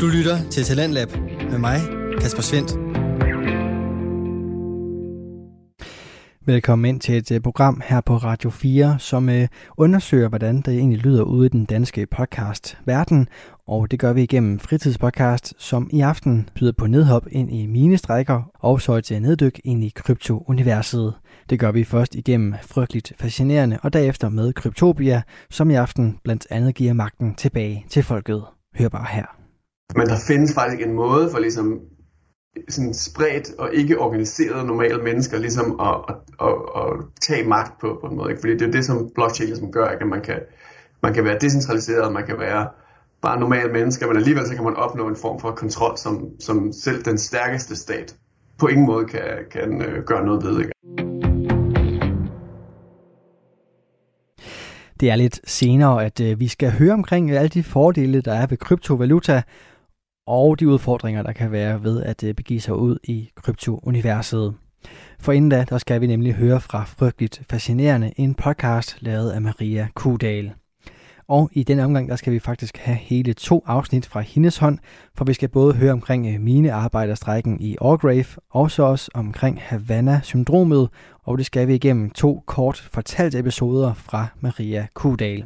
Du lytter til Talentlab med mig, Kasper Svendt. Velkommen ind til et øh, program her på Radio 4, som øh, undersøger, hvordan det egentlig lyder ude i den danske podcast verden. Og det gør vi igennem fritidspodcast, som i aften byder på nedhop ind i mine strækker og så til øh, neddyk ind i kryptouniverset. Det gør vi først igennem frygteligt fascinerende og derefter med Kryptopia, som i aften blandt andet giver magten tilbage til folket. Hør bare her. Men der findes faktisk en måde for ligesom sådan spredt og ikke organiseret normale mennesker ligesom at, at, at, at tage magt på, på en måde. Ikke? Fordi det er det, som blockchain ligesom gør, ikke? at man kan, man kan være decentraliseret, man kan være bare normale mennesker, men alligevel så kan man opnå en form for kontrol, som, som selv den stærkeste stat på ingen måde kan, kan øh, gøre noget ved. Ikke? Det er lidt senere, at øh, vi skal høre omkring alle de fordele, der er ved kryptovaluta, og de udfordringer, der kan være ved at øh, begive sig ud i kryptouniverset. For inden da, der skal vi nemlig høre fra Frygteligt Fascinerende, en podcast lavet af Maria Kudal. Og i denne omgang, der skal vi faktisk have hele to afsnit fra hendes hånd, for vi skal både høre omkring øh, mine arbejderstrækken i Orgrave, og så også omkring Havana-syndromet, og det skal vi igennem to kort fortalte episoder fra Maria Kudal.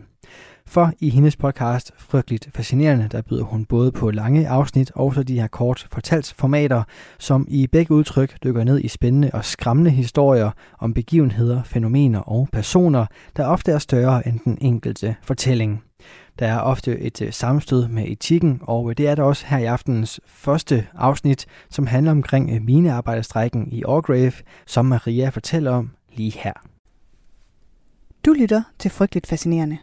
For i hendes podcast Frygteligt Fascinerende, der byder hun både på lange afsnit og så de her kort fortalt formater, som i begge udtryk dykker ned i spændende og skræmmende historier om begivenheder, fænomener og personer, der ofte er større end den enkelte fortælling. Der er ofte et øh, sammenstød med etikken, og øh, det er der også her i aftenens første afsnit, som handler omkring øh, minearbejderstrækken i Orgrave, som Maria fortæller om lige her. Du lytter til Frygteligt Fascinerende.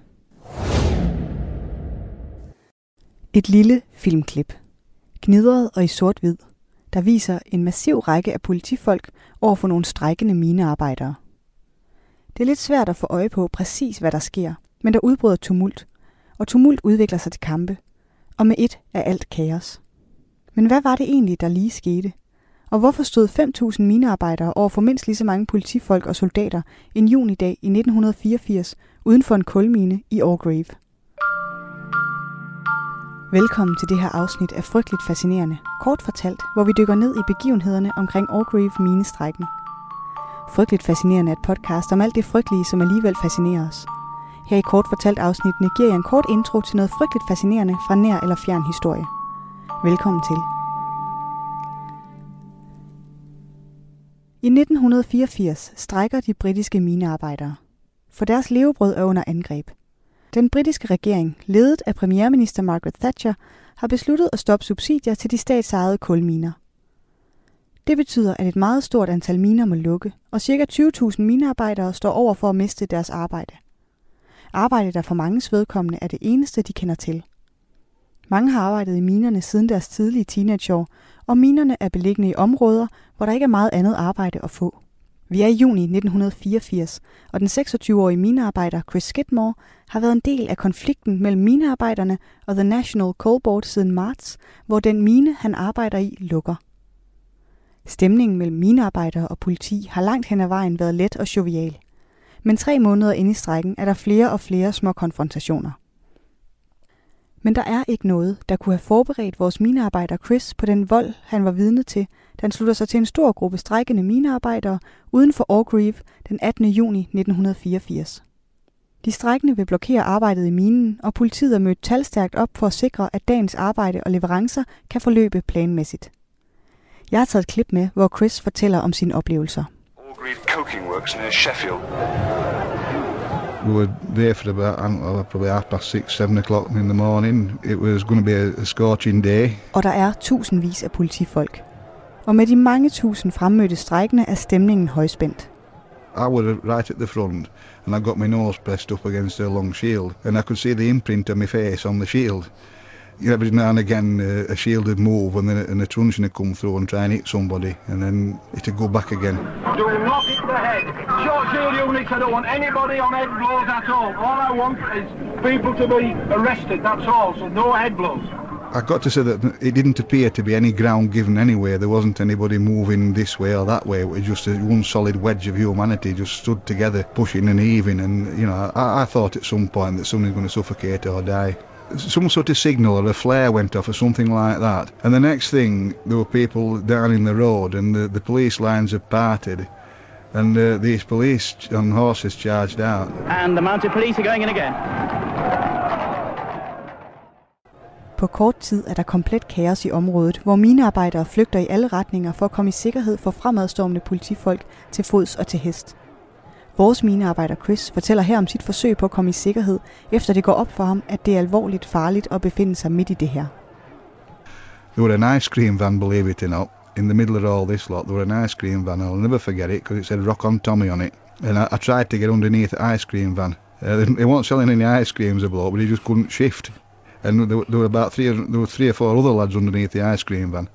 Et lille filmklip, gnidret og i sort-hvid, der viser en massiv række af politifolk over for nogle strækkende minearbejdere. Det er lidt svært at få øje på præcis, hvad der sker, men der udbryder tumult, og tumult udvikler sig til kampe, og med et er alt kaos. Men hvad var det egentlig, der lige skete? Og hvorfor stod 5.000 minearbejdere over for mindst lige så mange politifolk og soldater en junidag i 1984 uden for en kulmine i Orgrave? Velkommen til det her afsnit af Frygteligt Fascinerende, kort fortalt, hvor vi dykker ned i begivenhederne omkring Orgreave minestrækken. Frygteligt Fascinerende er et podcast om alt det frygtelige, som alligevel fascinerer os. Her i kort fortalt afsnittene giver jeg en kort intro til noget frygteligt fascinerende fra nær eller fjern historie. Velkommen til. I 1984 strækker de britiske minearbejdere. For deres levebrød er under angreb. Den britiske regering, ledet af premierminister Margaret Thatcher, har besluttet at stoppe subsidier til de statsejede kulminer. Det betyder, at et meget stort antal miner må lukke, og ca. 20.000 minearbejdere står over for at miste deres arbejde. Arbejde, der for mange vedkommende er det eneste, de kender til. Mange har arbejdet i minerne siden deres tidlige teenageår, og minerne er beliggende i områder, hvor der ikke er meget andet arbejde at få. Vi er i juni 1984, og den 26-årige minearbejder Chris Skidmore har været en del af konflikten mellem minearbejderne og The National Coal Board siden marts, hvor den mine, han arbejder i, lukker. Stemningen mellem minearbejdere og politi har langt hen ad vejen været let og jovial. Men tre måneder inde i strækken er der flere og flere små konfrontationer. Men der er ikke noget, der kunne have forberedt vores minearbejder Chris på den vold, han var vidne til, da han slutter sig til en stor gruppe strækkende minearbejdere uden for Orgreave den 18. juni 1984. De strækkende vil blokere arbejdet i minen, og politiet er mødt talstærkt op for at sikre, at dagens arbejde og leverancer kan forløbe planmæssigt. Jeg har taget et klip med, hvor Chris fortæller om sine oplevelser. Orgreave Coking Works near Sheffield. Were there for about, I don't know, probably half past six, seven o'clock in the morning. It was going to be a, a scorching day. Og der er tusindvis af politifolk. Og med de mange tusind fremmødte strækkende er stemningen højspændt. I was right at the front and I got my nose pressed up against a long shield and I could see the imprint of my face on the shield. Every now and again uh, a shield would move and then a, and a truncheon would come through and try and hit somebody and then it would go back again. Do not hit the head. Short shield units, I don't want anybody on head blows at all. All I want is people to be arrested, that's all, so no head blows. I got to say that it didn't appear to be any ground given anywhere. There wasn't anybody moving this way or that way. It was just a one solid wedge of humanity just stood together, pushing and heaving. And, you know, I, I thought at some point that somebody's going to suffocate or die. Some sort of signal or a flare went off or something like that. And the next thing, there were people down in the road and the, the police lines had parted. And uh, these police on horses charged out. And the mounted police are going in again. På kort tid er der komplet kaos i området, hvor minearbejdere flygter i alle retninger for at komme i sikkerhed for fremadstormende politifolk til fods og til hest. Vores minearbejder Chris fortæller her om sit forsøg på at komme i sikkerhed, efter det går op for ham, at det er alvorligt farligt at befinde sig midt i det her. There was an ice cream van, believe it or not, in the middle of all this lot. There was an ice cream van. I'll never forget it because it said Rock on Tommy on it. And I, I tried to get underneath the ice cream van. Uh, they, they weren't selling any ice creams a bloke, but he just couldn't shift. And there, were- there were about three, there were three or four other lads underneath the ice cream van.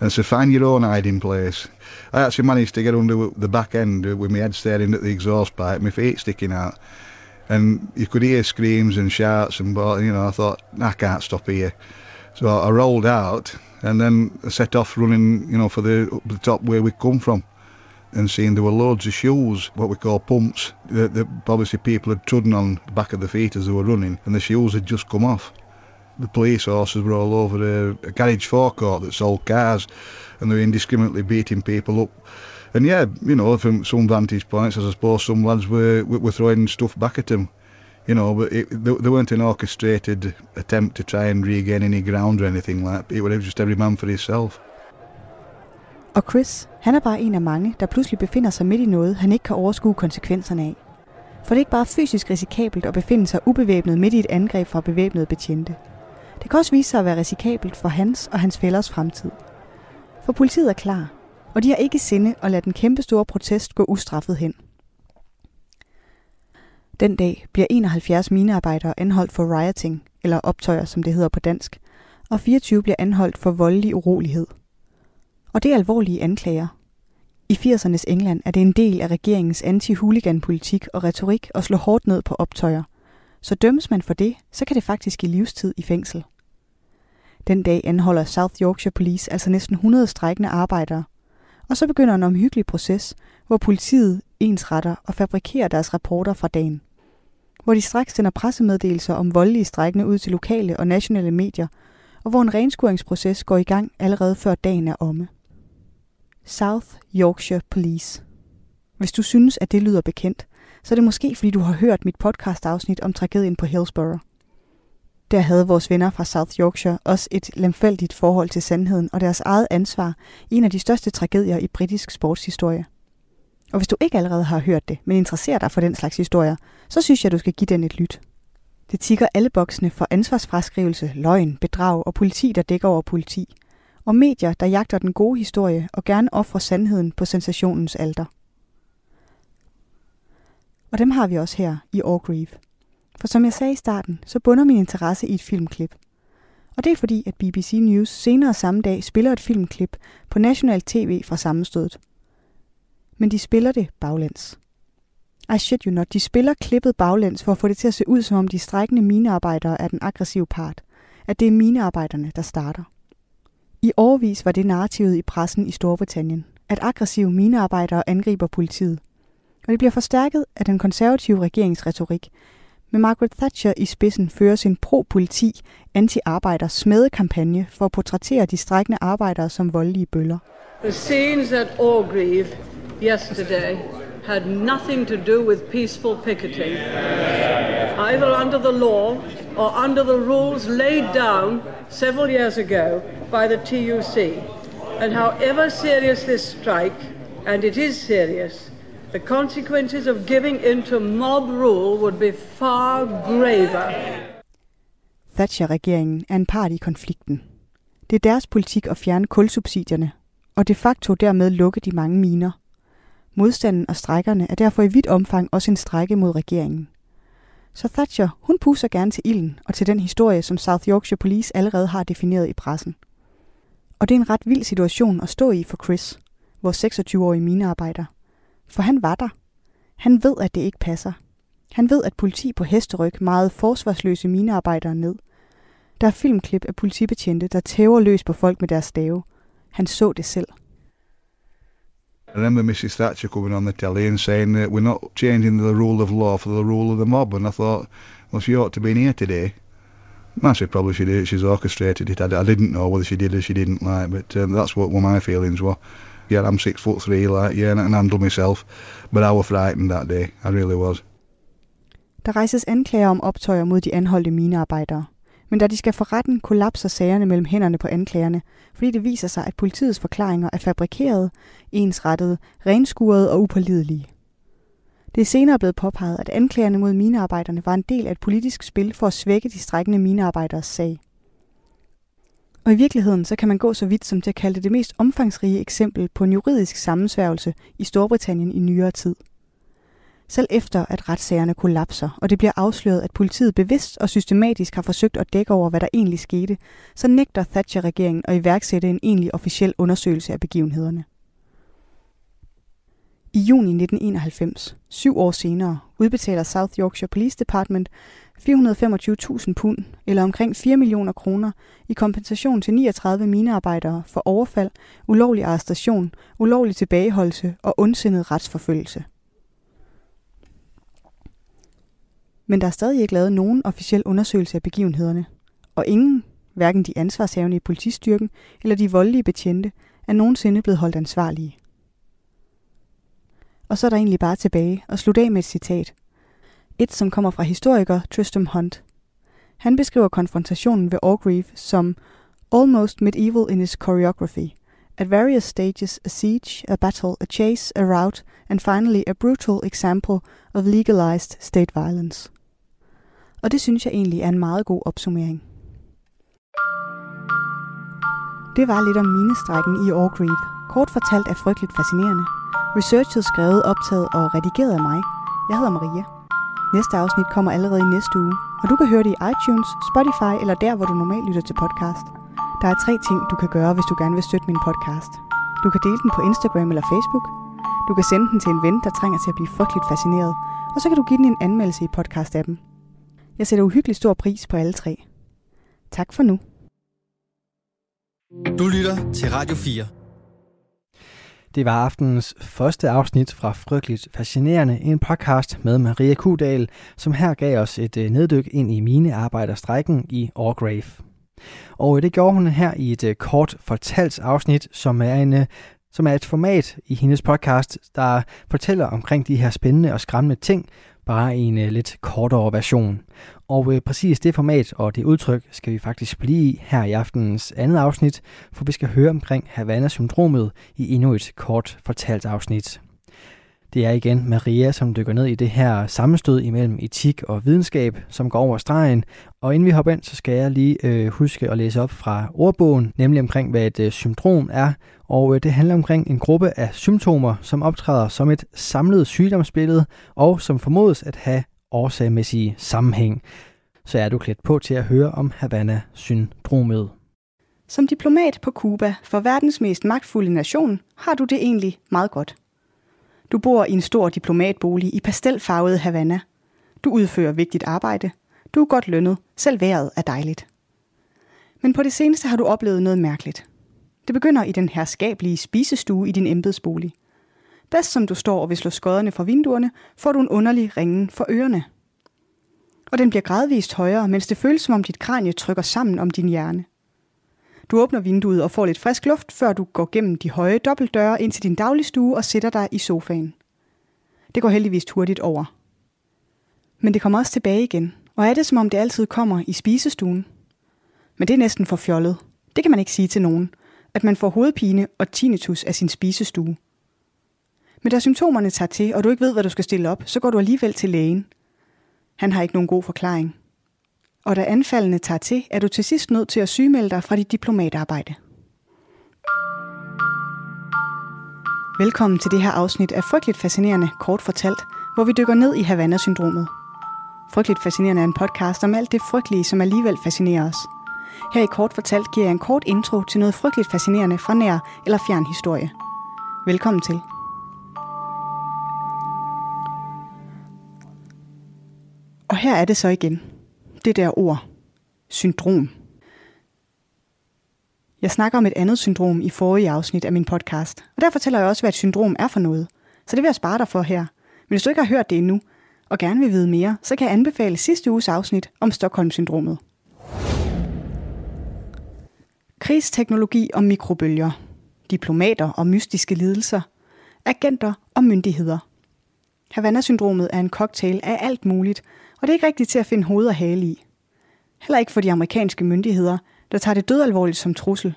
And so find your own hiding place. I actually managed to get under the back end with my head staring at the exhaust pipe, my feet sticking out. And you could hear screams and shouts and, but, you know, I thought, I can't stop here. So I rolled out and then set off running, you know, for the, up the top where we come from. And seeing there were loads of shoes, what we call pumps, that, that obviously people had trodden on the back of the feet as they were running, and the shoes had just come off. The police horses were all over a, a garage forecourt that sold cars, and they were indiscriminately beating people up. And yeah, you know, from some vantage points, I suppose some lads were were throwing stuff back at them, you know, but it, there, there weren't an orchestrated attempt to try and regain any ground or anything like that. It was just every man for himself. Og Chris, han er bare en af mange, der pludselig befinder sig midt i noget, han ikke kan overskue konsekvenserne af. For det er ikke bare fysisk risikabelt at befinde sig ubevæbnet midt i et angreb fra bevæbnede betjente. Det kan også vise sig at være risikabelt for hans og hans fællers fremtid. For politiet er klar, og de har ikke sinde at lade den kæmpe store protest gå ustraffet hen. Den dag bliver 71 minearbejdere anholdt for rioting, eller optøjer som det hedder på dansk, og 24 bliver anholdt for voldelig urolighed. Og det er alvorlige anklager. I 80'ernes England er det en del af regeringens anti-hooligan-politik og retorik at slå hårdt ned på optøjer. Så dømmes man for det, så kan det faktisk give livstid i fængsel. Den dag anholder South Yorkshire Police altså næsten 100 strækkende arbejdere. Og så begynder en omhyggelig proces, hvor politiet ensretter og fabrikerer deres rapporter fra dagen. Hvor de straks sender pressemeddelelser om voldelige strækkende ud til lokale og nationale medier, og hvor en renskuringsproces går i gang allerede før dagen er omme. South Yorkshire Police. Hvis du synes, at det lyder bekendt, så er det måske, fordi du har hørt mit podcast-afsnit om tragedien på Hillsborough. Der havde vores venner fra South Yorkshire også et lemfældigt forhold til sandheden og deres eget ansvar i en af de største tragedier i britisk sportshistorie. Og hvis du ikke allerede har hørt det, men interesserer dig for den slags historier, så synes jeg, du skal give den et lyt. Det tigger alle boksene for ansvarsfraskrivelse, løgn, bedrag og politi, der dækker over politi. Og medier, der jagter den gode historie og gerne offrer sandheden på sensationens alter. Og dem har vi også her i Orgreave. For som jeg sagde i starten, så bunder min interesse i et filmklip. Og det er fordi, at BBC News senere samme dag spiller et filmklip på national tv fra sammenstødet. Men de spiller det baglæns. I shit you not, de spiller klippet baglæns for at få det til at se ud, som om de strækkende minearbejdere er den aggressive part. At det er minearbejderne, der starter. I årvis var det narrativet i pressen i Storbritannien, at aggressive minearbejdere angriber politiet. Og det bliver forstærket af den konservative regeringsretorik. Med Margaret Thatcher i spidsen fører sin pro-politi, anti-arbejder smedekampagne for at portrættere de strækkende arbejdere som voldelige bøller. The scenes at Orgreave yesterday had nothing to do with peaceful picketing, either under the law or under the rules laid down several years ago by the TUC. And however serious this strike, and it is serious, the consequences of giving in to mob rule would be far graver. Thatcher-regeringen er en part i konflikten. Det er deres politik at fjerne kulsubsidierne, og de facto dermed lukke de mange miner. Modstanden og strækkerne er derfor i vidt omfang også en strække mod regeringen. Så Thatcher, hun puser gerne til ilden og til den historie, som South Yorkshire Police allerede har defineret i pressen. Og det er en ret vild situation at stå i for Chris, vores 26-årige minearbejder. For han var der. Han ved, at det ikke passer. Han ved, at politi på hesteryg meget forsvarsløse minearbejdere ned. Der er filmklip af politibetjente, der tæver løs på folk med deres stave. Han så det selv. I remember Mrs Thatcher coming on the telly and saying that we're not changing the rule of law for the rule of the mob, and I thought, well, she ought to be here today. Massive probably she did. She's orchestrated it. I, I didn't know whether she did or she didn't like, but um, that's what, what my feelings were. Yeah, I'm six foot three, like yeah, and I can handle myself, but I was frightened that day. I really was. Der rejses anklager om optøjer mod de anholdte minearbejdere. Men da de skal for retten, kollapser sagerne mellem hænderne på anklagerne, fordi det viser sig, at politiets forklaringer er fabrikeret, ensrettede, renskurede og upålidelige. Det er senere blevet påpeget, at anklagerne mod minearbejderne var en del af et politisk spil for at svække de strækkende minearbejderes sag. Og i virkeligheden så kan man gå så vidt som til at kalde det det mest omfangsrige eksempel på en juridisk sammensværgelse i Storbritannien i nyere tid. Selv efter at retssagerne kollapser, og det bliver afsløret, at politiet bevidst og systematisk har forsøgt at dække over, hvad der egentlig skete, så nægter Thatcher-regeringen at iværksætte en egentlig officiel undersøgelse af begivenhederne. I juni 1991, syv år senere, udbetaler South Yorkshire Police Department 425.000 pund, eller omkring 4 millioner kroner, i kompensation til 39 minearbejdere for overfald, ulovlig arrestation, ulovlig tilbageholdelse og ondsindet retsforfølgelse. Men der er stadig ikke lavet nogen officiel undersøgelse af begivenhederne, og ingen, hverken de ansvarshavende i politistyrken eller de voldelige betjente, er nogensinde blevet holdt ansvarlige. Og så er der egentlig bare tilbage og slutte af med et citat. Et, som kommer fra historiker Tristram Hunt. Han beskriver konfrontationen ved Orgreave som almost medieval in its choreography. At various stages a siege, a battle, a chase, a rout, and finally a brutal example of legalized state violence. Og det synes jeg egentlig er en meget god opsummering. Det var lidt om minestrækken i Orgreave. Kort fortalt er frygteligt fascinerende. Researchet skrevet, optaget og redigeret af mig. Jeg hedder Maria. Næste afsnit kommer allerede i næste uge, og du kan høre det i iTunes, Spotify eller der, hvor du normalt lytter til podcast. Der er tre ting, du kan gøre, hvis du gerne vil støtte min podcast. Du kan dele den på Instagram eller Facebook. Du kan sende den til en ven, der trænger til at blive frygteligt fascineret. Og så kan du give den en anmeldelse i podcast-appen. Jeg sætter uhyggelig stor pris på alle tre. Tak for nu. Du lytter til Radio 4. Det var aftenens første afsnit fra Frygteligt Fascinerende, en podcast med Maria Kudal, som her gav os et øh, neddyk ind i minearbejderstrækken i Orgrave. Og øh, det gjorde hun her i et øh, kort fortalt afsnit, som er en som er et format i hendes podcast, der fortæller omkring de her spændende og skræmmende ting, bare i en øh, lidt kortere version. Og øh, præcis det format og det udtryk skal vi faktisk blive i her i aftenens andet afsnit, for vi skal høre omkring Havana-syndromet i endnu et kort fortalt afsnit. Det er igen Maria, som dykker ned i det her sammenstød imellem etik og videnskab, som går over stregen. Og inden vi hopper ind, så skal jeg lige øh, huske at læse op fra ordbogen, nemlig omkring, hvad et øh, syndrom er. Og øh, det handler omkring en gruppe af symptomer, som optræder som et samlet sygdomsbillede, og som formodes at have årsagmæssige sammenhæng. Så er du klædt på til at høre om Havana-syndromet. Som diplomat på Cuba for verdens mest magtfulde nation, har du det egentlig meget godt. Du bor i en stor diplomatbolig i pastelfarvet Havana. Du udfører vigtigt arbejde. Du er godt lønnet. Selv vejret er dejligt. Men på det seneste har du oplevet noget mærkeligt. Det begynder i den herskabelige spisestue i din embedsbolig. Bedst som du står og vil slå skodderne fra vinduerne, får du en underlig ringen for ørerne. Og den bliver gradvist højere, mens det føles som om dit kranie trykker sammen om din hjerne. Du åbner vinduet og får lidt frisk luft, før du går gennem de høje dobbeltdøre ind til din dagligstue og sætter dig i sofaen. Det går heldigvis hurtigt over. Men det kommer også tilbage igen, og er det som om det altid kommer i spisestuen? Men det er næsten for fjollet. Det kan man ikke sige til nogen, at man får hovedpine og tinnitus af sin spisestue. Men da symptomerne tager til, og du ikke ved, hvad du skal stille op, så går du alligevel til lægen. Han har ikke nogen god forklaring og da anfaldene tager til, er du til sidst nødt til at sygemelde dig fra dit diplomatarbejde. Velkommen til det her afsnit af Frygteligt Fascinerende, kort fortalt, hvor vi dykker ned i Havana-syndromet. Frygteligt Fascinerende er en podcast om alt det frygtelige, som alligevel fascinerer os. Her i Kort Fortalt giver jeg en kort intro til noget frygteligt fascinerende fra nær eller fjern historie. Velkommen til. Og her er det så igen – det der ord, syndrom. Jeg snakker om et andet syndrom i forrige afsnit af min podcast, og der fortæller jeg også, hvad et syndrom er for noget. Så det vil jeg spare dig for her. Men hvis du ikke har hørt det endnu, og gerne vil vide mere, så kan jeg anbefale sidste uges afsnit om Stockholm-syndromet. Krigsteknologi og mikrobølger. Diplomater og mystiske lidelser. Agenter og myndigheder. Havana-syndromet er en cocktail af alt muligt, og det er ikke rigtigt til at finde hoved og hale i. Heller ikke for de amerikanske myndigheder, der tager det dødalvorligt som trussel.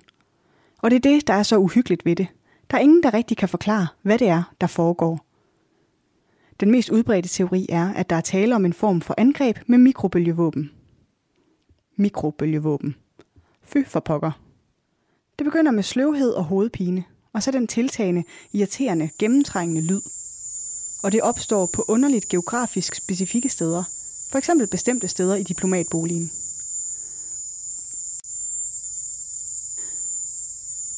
Og det er det, der er så uhyggeligt ved det. Der er ingen, der rigtig kan forklare, hvad det er, der foregår. Den mest udbredte teori er, at der er tale om en form for angreb med mikrobølgevåben. Mikrobølgevåben. Fy for pokker. Det begynder med sløvhed og hovedpine, og så den tiltagende, irriterende, gennemtrængende lyd. Og det opstår på underligt geografisk specifikke steder, for eksempel bestemte steder i diplomatboligen.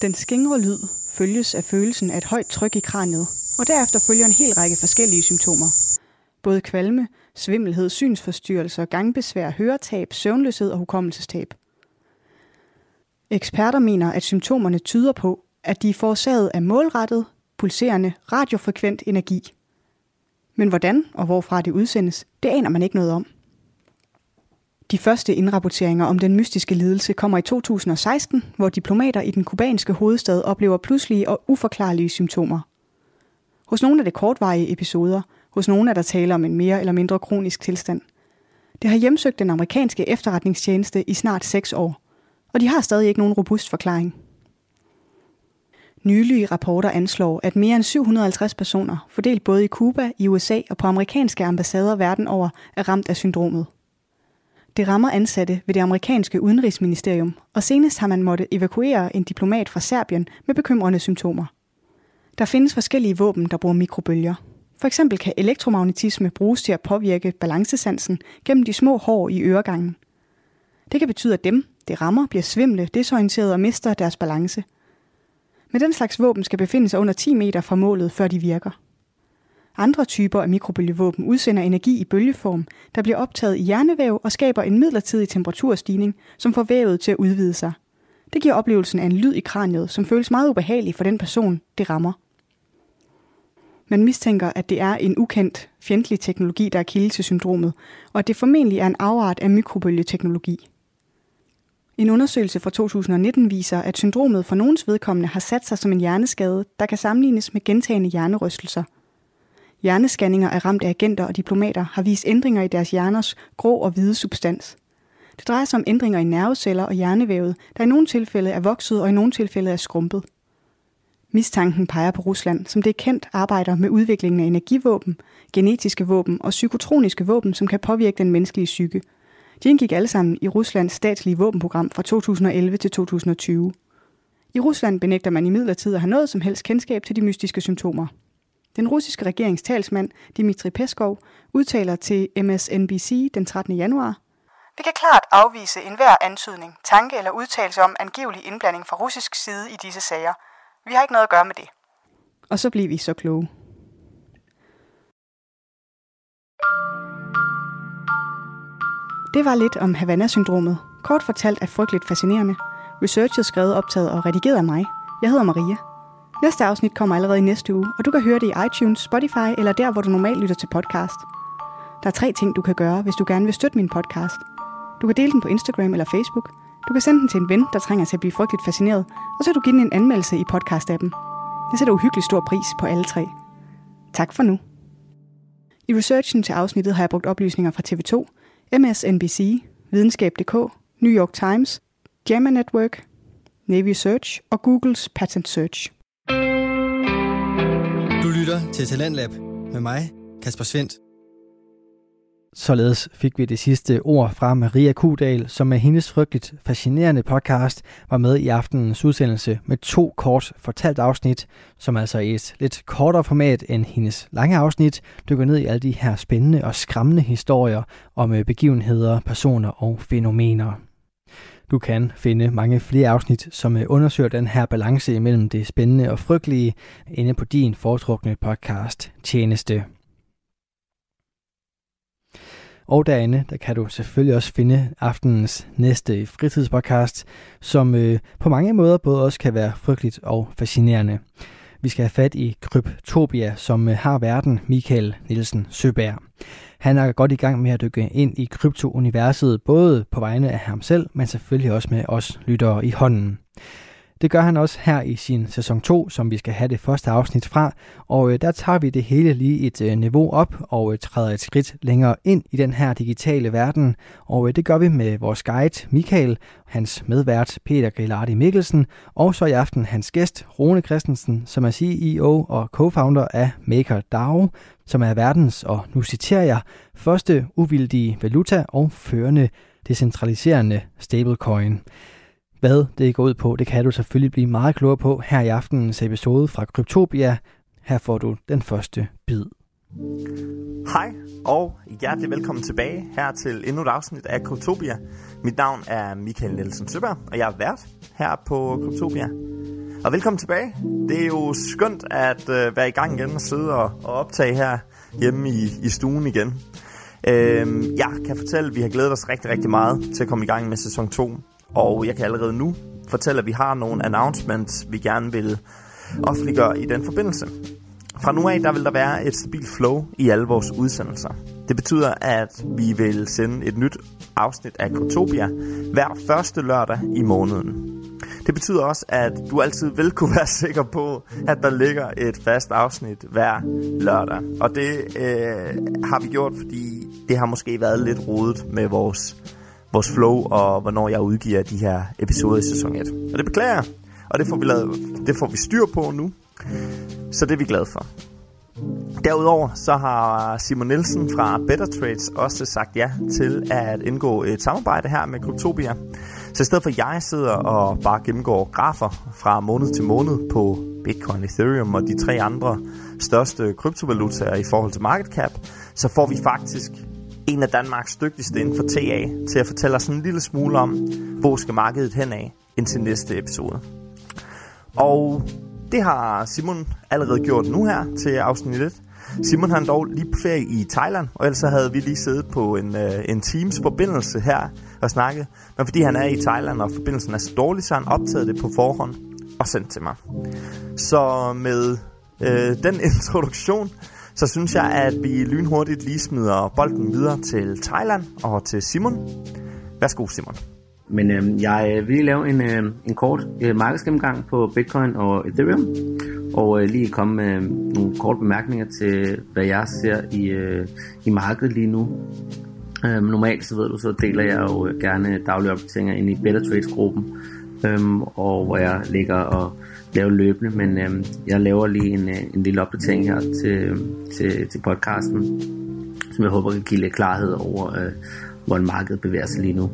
Den skingre lyd følges af følelsen af et højt tryk i kraniet, og derefter følger en hel række forskellige symptomer. Både kvalme, svimmelhed, synsforstyrrelser, gangbesvær, høretab, søvnløshed og hukommelsestab. Eksperter mener, at symptomerne tyder på, at de er forårsaget af målrettet, pulserende, radiofrekvent energi. Men hvordan og hvorfra det udsendes, det aner man ikke noget om. De første indrapporteringer om den mystiske lidelse kommer i 2016, hvor diplomater i den kubanske hovedstad oplever pludselige og uforklarlige symptomer. Hos nogle er det kortvarige episoder, hos nogle er der tale om en mere eller mindre kronisk tilstand. Det har hjemsøgt den amerikanske efterretningstjeneste i snart seks år, og de har stadig ikke nogen robust forklaring. Nylige rapporter anslår, at mere end 750 personer, fordelt både i Cuba, i USA og på amerikanske ambassader verden over, er ramt af syndromet. Det rammer ansatte ved det amerikanske udenrigsministerium, og senest har man måttet evakuere en diplomat fra Serbien med bekymrende symptomer. Der findes forskellige våben, der bruger mikrobølger. For eksempel kan elektromagnetisme bruges til at påvirke balancesansen gennem de små hår i øregangen. Det kan betyde, at dem, det rammer, bliver svimle, desorienterede og mister deres balance. Men den slags våben skal befinde sig under 10 meter fra målet, før de virker. Andre typer af mikrobølgevåben udsender energi i bølgeform, der bliver optaget i hjernevæv og skaber en midlertidig temperaturstigning, som får vævet til at udvide sig. Det giver oplevelsen af en lyd i kraniet, som føles meget ubehagelig for den person, det rammer. Man mistænker, at det er en ukendt, fjendtlig teknologi, der er kilde til syndromet, og at det formentlig er en afart af mikrobølgeteknologi. En undersøgelse fra 2019 viser, at syndromet for nogens vedkommende har sat sig som en hjerneskade, der kan sammenlignes med gentagende hjernerystelser – Hjernescanninger af ramte agenter og diplomater har vist ændringer i deres hjerners grå og hvide substans. Det drejer sig om ændringer i nerveceller og hjernevævet, der i nogle tilfælde er vokset og i nogle tilfælde er skrumpet. Mistanken peger på Rusland, som det er kendt arbejder med udviklingen af energivåben, genetiske våben og psykotroniske våben, som kan påvirke den menneskelige psyke. De indgik alle sammen i Ruslands statslige våbenprogram fra 2011 til 2020. I Rusland benægter man i midlertid at have noget som helst kendskab til de mystiske symptomer. Den russiske regerings talsmand, Dmitri Peskov, udtaler til MSNBC den 13. januar. Vi kan klart afvise enhver antydning, tanke eller udtalelse om angivelig indblanding fra russisk side i disse sager. Vi har ikke noget at gøre med det. Og så bliver vi så kloge. Det var lidt om Havana-syndromet. Kort fortalt er frygteligt fascinerende. Researchet skrevet, optaget og redigeret af mig. Jeg hedder Maria. Næste afsnit kommer allerede i næste uge, og du kan høre det i iTunes, Spotify eller der, hvor du normalt lytter til podcast. Der er tre ting, du kan gøre, hvis du gerne vil støtte min podcast. Du kan dele den på Instagram eller Facebook. Du kan sende den til en ven, der trænger til at blive frygteligt fascineret, og så kan du give den en anmeldelse i podcast-appen. Det sætter uhyggelig stor pris på alle tre. Tak for nu. I researchen til afsnittet har jeg brugt oplysninger fra TV2, MSNBC, Videnskab.dk, New York Times, JAMA Network, Navy Search og Googles Patent Search. Du lytter til Talentlab med mig, Kasper Svendt. Således fik vi det sidste ord fra Maria Kudal, som med hendes frygteligt fascinerende podcast var med i aftenens udsendelse med to kort fortalt afsnit, som altså i et lidt kortere format end hendes lange afsnit dykker ned i alle de her spændende og skræmmende historier om øh, begivenheder, personer og fænomener. Du kan finde mange flere afsnit, som øh, undersøger den her balance imellem det spændende og frygtelige inde på din foretrukne podcast tjeneste. Og derinde, der kan du selvfølgelig også finde aftenens næste fritidspodcast, som øh, på mange måder både også kan være frygteligt og fascinerende. Vi skal have fat i Kryptopia, som øh, har verden Michael Nielsen Søberg. Han er godt i gang med at dykke ind i kryptouniverset, både på vegne af ham selv, men selvfølgelig også med os lyttere i hånden. Det gør han også her i sin sæson 2, som vi skal have det første afsnit fra, og øh, der tager vi det hele lige et øh, niveau op og øh, træder et skridt længere ind i den her digitale verden, og øh, det gør vi med vores guide Michael, hans medvært Peter Grillardi Mikkelsen, og så i aften hans gæst Rune Christensen, som er CEO og co-founder af MakerDAO, som er verdens, og nu citerer jeg, første uvildige valuta og førende decentraliserende stablecoin. Hvad det går ud på, det kan du selvfølgelig blive meget klogere på her i aftenens episode fra Kryptopia. Her får du den første bid. Hej og hjertelig velkommen tilbage her til endnu et afsnit af Kryptopia. Mit navn er Michael Nielsen Søberg, og jeg er vært her på Kryptopia. Og velkommen tilbage. Det er jo skønt at øh, være i gang igen og sidde og, og optage her hjemme i, i stuen igen. Øh, jeg kan fortælle, at vi har glædet os rigtig, rigtig meget til at komme i gang med sæson 2. Og jeg kan allerede nu fortælle, at vi har nogle announcements, vi gerne vil offentliggøre i den forbindelse. Fra nu af, der vil der være et stabilt flow i alle vores udsendelser. Det betyder, at vi vil sende et nyt afsnit af Kryptopia hver første lørdag i måneden. Det betyder også, at du altid vil kunne være sikker på, at der ligger et fast afsnit hver lørdag. Og det øh, har vi gjort, fordi det har måske været lidt rodet med vores vores flow og hvornår jeg udgiver de her episoder i sæson 1. Og det beklager jeg, og det får vi, lavet, det får vi styr på nu. Så det er vi glade for. Derudover så har Simon Nielsen fra Better Trades også sagt ja til at indgå et samarbejde her med Cryptopia. Så i stedet for at jeg sidder og bare gennemgår grafer fra måned til måned på Bitcoin, Ethereum og de tre andre største kryptovalutaer i forhold til market cap, så får vi faktisk en af Danmarks dygtigste inden for TA, til at fortælle os en lille smule om, hvor skal markedet hen af indtil næste episode. Og det har Simon allerede gjort nu her til afsnit 1. Simon han dog lige på ferie i Thailand, og ellers havde vi lige siddet på en, øh, en Teams forbindelse her og snakket. Men fordi han er i Thailand, og forbindelsen er så dårlig, så han optaget det på forhånd og sendt til mig. Så med øh, den introduktion, så synes jeg, at vi lynhurtigt lige smider bolden videre til Thailand og til Simon. Værsgo, Simon. Men øh, jeg vil lave en, øh, en kort øh, markedsgennemgang på Bitcoin og Ethereum, og øh, lige komme med øhm, nogle korte bemærkninger til, hvad jeg ser i, øh, i markedet lige nu. Øh, normalt så ved du, så deler jeg jo øh, gerne daglige opdateringer ind i Better Trades-gruppen, øh, og hvor jeg ligger og lave løbende, men øh, jeg laver lige en, øh, en lille opdatering her til, til, til podcasten, som jeg håber kan give lidt klarhed over, øh, hvordan markedet bevæger sig lige nu.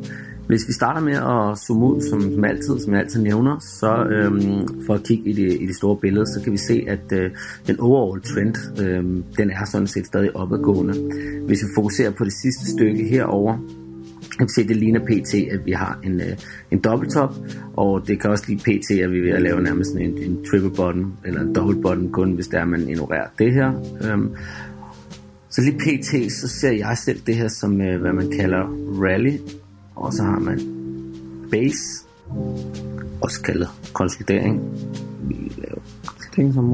Hvis vi starter med at zoome ud, som, som altid, som jeg altid nævner, så øhm, for at kigge i det, i det store billede, så kan vi se, at øh, den overall trend, øh, den er sådan set stadig opadgående. Hvis vi fokuserer på det sidste stykke herover, jeg kan se, det ligner PT, at vi har en, øh, en dobbelttop, og det kan også lige PT, at vi er ved at lave nærmest en, en triple bottom, eller en double bottom, kun hvis der man ignorerer det her. Øhm, så lige PT, så ser jeg selv det her som, øh, hvad man kalder rally, og så har man base, også kaldet konsolidering. Vi laver ting som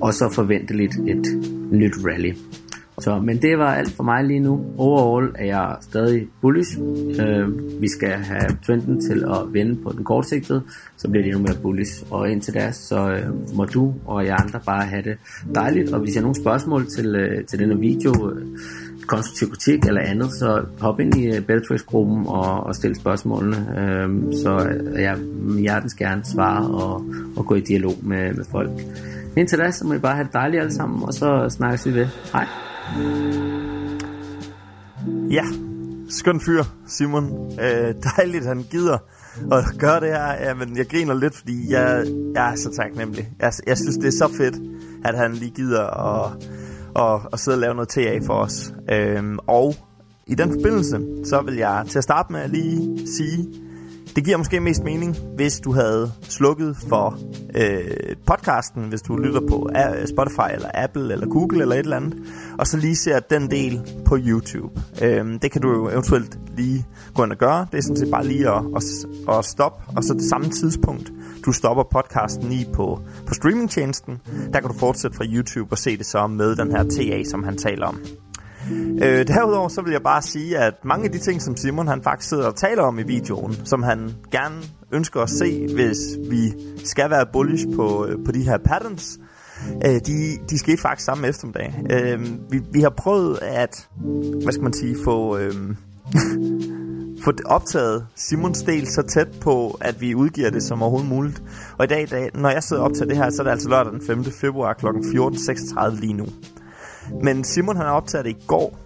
Og så forventeligt et nyt rally. Så, men det var alt for mig lige nu. Overall er jeg stadig bullish. Øh, vi skal have trenden til at vende på den kortsigtede, så bliver det endnu mere bullish. Og indtil da, så øh, må du og jeg andre bare have det dejligt. Og hvis jeg har nogle spørgsmål til, øh, til denne video, øh, konstruktiv kritik eller andet, så hop ind i øh, uh, Better Trades gruppen og, og stil spørgsmålene. Øh, så jeg hjertens gerne svare og, og gå i dialog med, med folk. Indtil da, så må I bare have det dejligt alle sammen, og så snakkes vi ved. Hej. Ja, skøn fyr, Simon. Øh, dejligt, han gider at gøre det her. Ja, men jeg griner lidt, fordi jeg, jeg er så taknemmelig. Jeg, jeg synes, det er så fedt, at han lige gider at, at, at sidde og lave noget TA for os. Øh, og i den forbindelse, så vil jeg til at starte med lige sige, det giver måske mest mening, hvis du havde slukket for øh, podcasten, hvis du lytter på øh, Spotify eller Apple eller Google eller et eller andet, og så lige ser den del på YouTube. Øh, det kan du jo eventuelt lige gå ind og gøre. Det er sådan set bare lige at, at, at stoppe, og så det samme tidspunkt, du stopper podcasten i på, på streamingtjenesten, der kan du fortsætte fra YouTube og se det så med den her TA, som han taler om. Øh, derudover så vil jeg bare sige, at mange af de ting, som Simon han faktisk sidder og taler om i videoen, som han gerne ønsker at se, hvis vi skal være bullish på, øh, på de her patterns, øh, de, de skete faktisk samme eftermiddag. Øh, vi, vi har prøvet at, hvad skal man sige, få... Øh, få optaget Simons del så tæt på, at vi udgiver det som overhovedet muligt. Og i dag, dag når jeg sidder op til det her, så er det altså lørdag den 5. februar kl. 14.36 lige nu. Men Simon han har optaget det i går,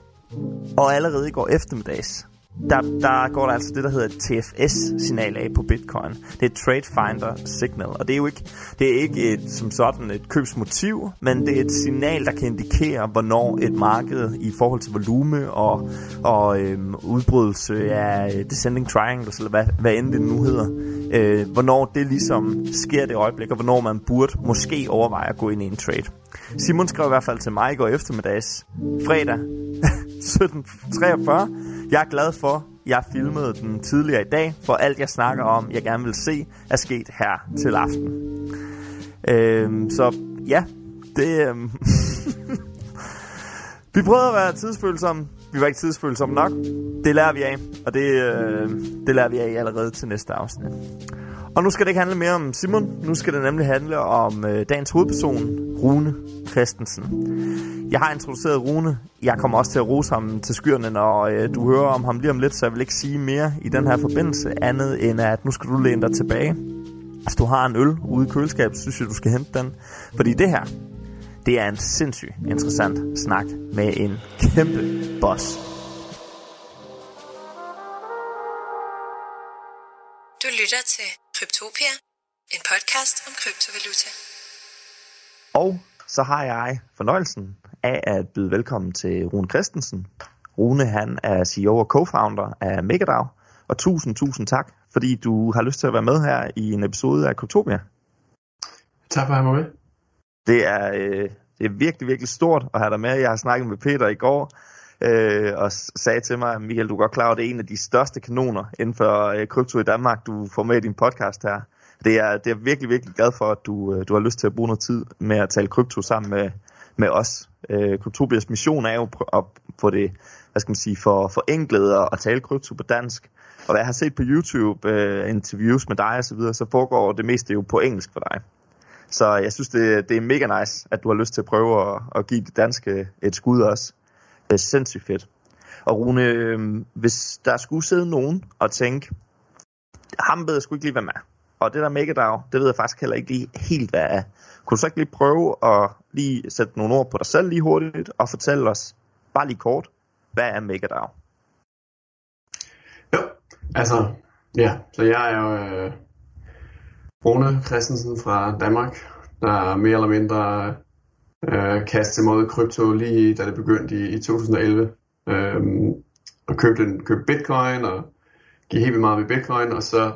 og allerede i går eftermiddags, der, der går der altså det, der hedder et TFS-signal af på Bitcoin. Det er et Trade Finder Signal, og det er jo ikke, det er ikke et, som sådan et købsmotiv, men det er et signal, der kan indikere, hvornår et marked i forhold til volume og, og øhm, udbrydelse af øh, descending triangles, eller hvad, hvad end det nu hedder, øh, hvornår det ligesom sker det øjeblik, og hvornår man burde måske overveje at gå ind i en trade. Simon skrev i hvert fald til mig i går eftermiddags, fredag 17.43, jeg er glad for, jeg filmede den tidligere i dag, for alt jeg snakker om, jeg gerne vil se, er sket her til aften. Øh, så ja, det... Øh, vi prøvede at være tidsfølsomme. Vi var ikke tidsfølsomme nok. Det lærer vi af, og det, øh, det lærer vi af allerede til næste afsnit. Og nu skal det ikke handle mere om Simon. Nu skal det nemlig handle om øh, dagens hovedperson, Rune Christensen. Jeg har introduceret Rune. Jeg kommer også til at rose ham til skyerne, når øh, du hører om ham lige om lidt, så jeg vil ikke sige mere i den her forbindelse, andet end at nu skal du læne dig tilbage. Hvis du har en øl ude i køleskabet, synes jeg, du skal hente den. Fordi det her, det er en sindssygt interessant snak med en kæmpe boss. Du lytter til Kryptopia, en podcast om kryptovaluta. Og så har jeg fornøjelsen af at byde velkommen til Rune Christensen. Rune han er CEO og co-founder af Megadrag. Og tusind, tusind tak, fordi du har lyst til at være med her i en episode af Kryptopia. Tak for at have mig med. Det er, øh, det er virkelig, virkelig stort at have dig med. Jeg har snakket med Peter i går, øh, og sagde til mig, Michael, du er godt klar over, at det er en af de største kanoner inden for øh, krypto i Danmark, du får med i din podcast her. Det er, det er virkelig, virkelig glad for, at du, øh, du har lyst til at bruge noget tid med at tale krypto sammen med, med os. Øh, Kryptobias mission er jo at få det, hvad skal man sige, for forenklet og at tale krypto på dansk. Og hvad jeg har set på YouTube, øh, interviews med dig osv., så, videre, så foregår det meste jo på engelsk for dig. Så jeg synes, det, det er mega nice, at du har lyst til at prøve at, at give det danske øh, et skud også. Det er sindssygt fedt. Og Rune, øh, hvis der skulle sidde nogen og tænke, ham ved jeg sgu ikke lige, være med. Og det der Megadrag, det ved jeg faktisk heller ikke lige helt, hvad er. Kunne du så ikke lige prøve at lige sætte nogle ord på dig selv lige hurtigt, og fortælle os, bare lige kort, hvad er Megadrag? Jo, altså, ja, så jeg er jo øh, Rune Christensen fra Danmark, der mere eller mindre øh, kaste mod krypto lige da det begyndte i, i 2011. Øh, og købte, en, købte bitcoin og gik helt vildt meget ved bitcoin, og så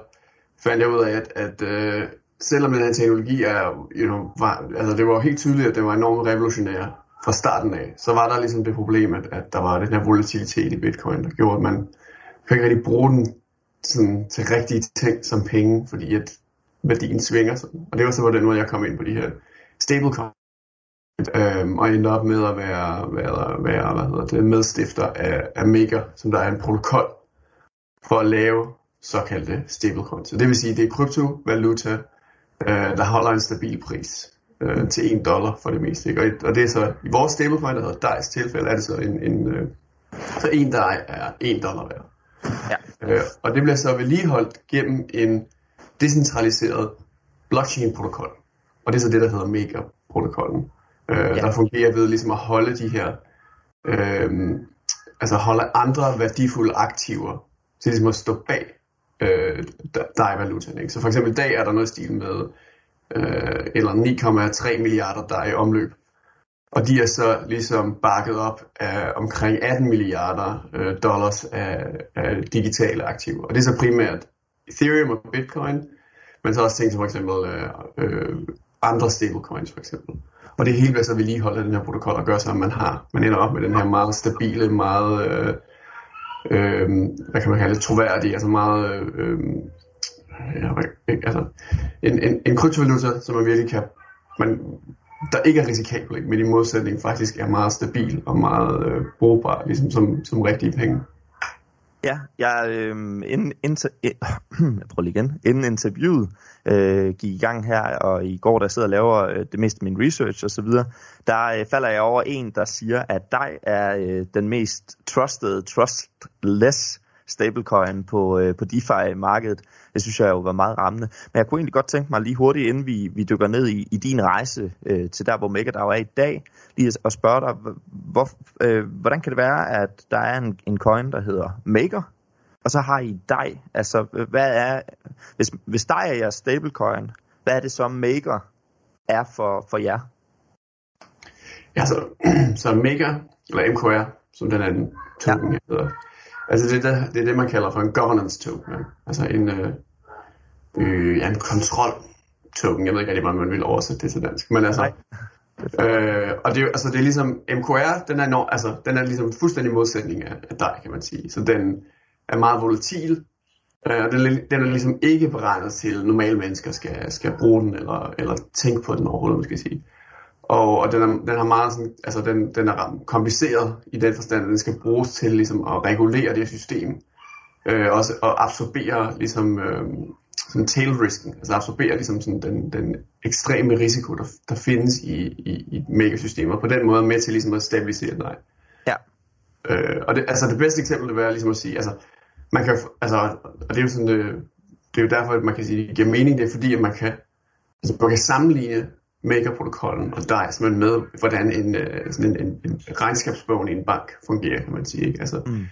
fandt jeg ud af, at, at øh, selvom den her teknologi er, you know, var, altså det var helt tydeligt, at det var enormt revolutionær fra starten af, så var der ligesom det problem, at, at der var den her volatilitet i bitcoin, der gjorde, at man kunne ikke rigtig bruge den sådan, til rigtige ting som penge, fordi at værdien svinger sådan. Og det var så på den måde, jeg kom ind på de her stablecoin. Øhm, og endte op med at være, være, være hvad hedder det, medstifter af, af Mega, som der er en protokol for at lave såkaldte stablecoins. Så det vil sige, det er kryptovaluta, øh, der holder en stabil pris øh, til 1 dollar for det meste. Ikke? Og, og det er så, i vores stablecoin, der hedder DICE tilfælde, er det så en, en øh, så en DAI er 1 dollar værd. Ja. Øh, og det bliver så vedligeholdt gennem en decentraliseret blockchain-protokol. Og det er så det, der hedder Mega-protokollen. Øh, ja. Der fungerer ved ligesom at holde de her, øh, altså holde andre værdifulde aktiver til ligesom at stå bag øh, DAI-valutaen. Ikke? Så for eksempel i dag er der noget stil med øh, eller 9,3 milliarder der er i omløb. Og de er så ligesom bakket op af omkring 18 milliarder øh, dollars af, af digitale aktiver. Og det er så primært Ethereum og Bitcoin, men så også ting som for eksempel øh, øh, andre stablecoins for eksempel. Og det er helt hvad så vi lige den her protokol og gør så, at man har, man ender op med den her meget stabile, meget, øh, øh, hvad kan man kalde det, troværdige, altså meget, øh, øh ja, altså en, en, en kryptovaluta, som man virkelig kan, man der ikke er risikabel, men i modsætning faktisk er meget stabil og meget øh, brugbar, ligesom som, som rigtige penge. Ja, jeg, øhm, øh, inden, inter, øh, jeg prøver lige igen, inden interviewet øh, gik i gang her, og i går, der sidder og laver øh, det meste af min research og så videre, der øh, falder jeg over en, der siger, at dig er øh, den mest trusted, trustless stablecoin på, øh, på DeFi-markedet. Det synes jeg jo var meget rammende. Men jeg kunne egentlig godt tænke mig lige hurtigt, inden vi, vi dykker ned i, i din rejse øh, til der, hvor MakerDAO er i dag, lige at spørge dig, hvor, øh, hvordan kan det være, at der er en, en coin, der hedder Maker, og så har I dig. Altså, hvad er, hvis, hvis dig er jeres stablecoin, hvad er det så Maker er for, for jer? Ja, så, så Maker, eller MKR, som den anden token ja. hedder, Altså det, der, det er det, man kalder for en governance token. Altså en, øh, øh, ja, en kontrol token. Jeg ved ikke rigtig, hvordan man vil oversætte det til dansk. Men altså, øh, og det, altså, det er ligesom, MKR, den er, enorm, altså, den er ligesom fuldstændig modsætning af, af dig, kan man sige. Så den er meget volatil, øh, og den, den er ligesom ikke beregnet til, at normale mennesker skal, skal bruge den, eller, eller tænke på den overhovedet, man skal sige. Og, og den, er, den har meget sådan, altså den, den er kompliceret i den forstand, at den skal bruges til ligesom at regulere det system. Øh, også at absorbere ligesom øh, sådan tail risken, altså absorbere ligesom sådan den, den ekstreme risiko, der, der findes i, i, i megasystemer. På den måde med til ligesom at stabilisere den. Ja. Øh, og det, altså det bedste eksempel vil være ligesom at sige, altså man kan, altså, og det er jo sådan, det, øh, det er jo derfor, at man kan sige, at det giver mening, det er fordi, at man kan, altså man kan sammenligne Maker-protokollen og DICE, simpelthen med, hvordan en, øh, sådan en, en, en regnskabsbog i en bank fungerer, kan man sige. Ikke? Altså, mm.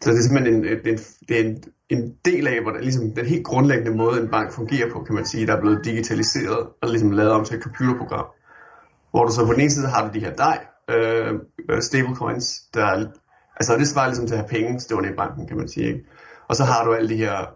Så det er simpelthen en, en, det er en, en del af, hvordan ligesom den helt grundlæggende måde, en bank fungerer på, kan man sige, der er blevet digitaliseret og ligesom lavet om til et computerprogram. Hvor du så på den ene side har du de her DAI, øh, øh, stablecoins, der altså det svarer ligesom til at have penge stående i banken, kan man sige. Ikke? Og så har du alle de her,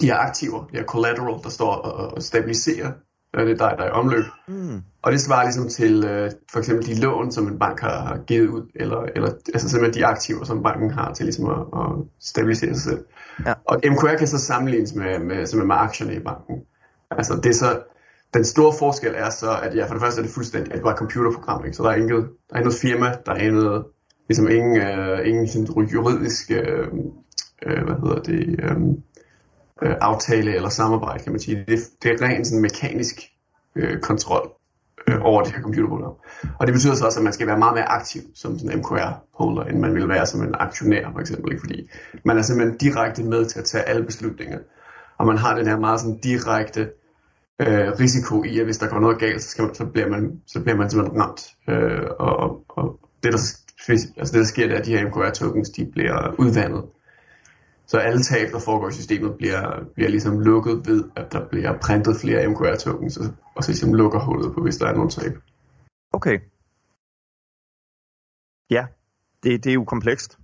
de her aktiver, de her collateral, der står og, og stabiliserer det er dig, der er i omløb. Mm. Og det svarer ligesom til øh, for eksempel de lån, som en bank har, givet ud, eller, eller altså simpelthen de aktiver, som banken har til ligesom at, at stabilisere sig selv. Ja. Og MKR kan så sammenlignes med, med, med, med aktierne i banken. Altså det er så, den store forskel er så, at ja, for det første er det fuldstændig, at det bare et computerprogram, ikke? så der er, inget, der er noget firma, der er noget, ligesom ingen, uh, ingen juridisk, uh, uh, hvad hedder det, um, øh, aftale eller samarbejde, kan man sige. Det, det er rent sådan mekanisk øh, kontrol øh, over det her computerprogram. Og det betyder så også, at man skal være meget mere aktiv som sådan en MKR-holder, end man vil være som en aktionær for eksempel. Ikke? Fordi man er simpelthen direkte med til at tage alle beslutninger. Og man har den her meget sådan direkte øh, risiko i, at hvis der går noget galt, så, skal man, så, bliver, man, så bliver man simpelthen ramt. Øh, og, og det, der, altså det, der sker, det er, at de her MKR-tokens de bliver udvandet så alle tab, der foregår i systemet, bliver, bliver ligesom lukket ved, at der bliver printet flere MQR-tokens, og så ligesom lukker hullet på, hvis der er nogle tab. Okay. Ja, det, det er jo komplekst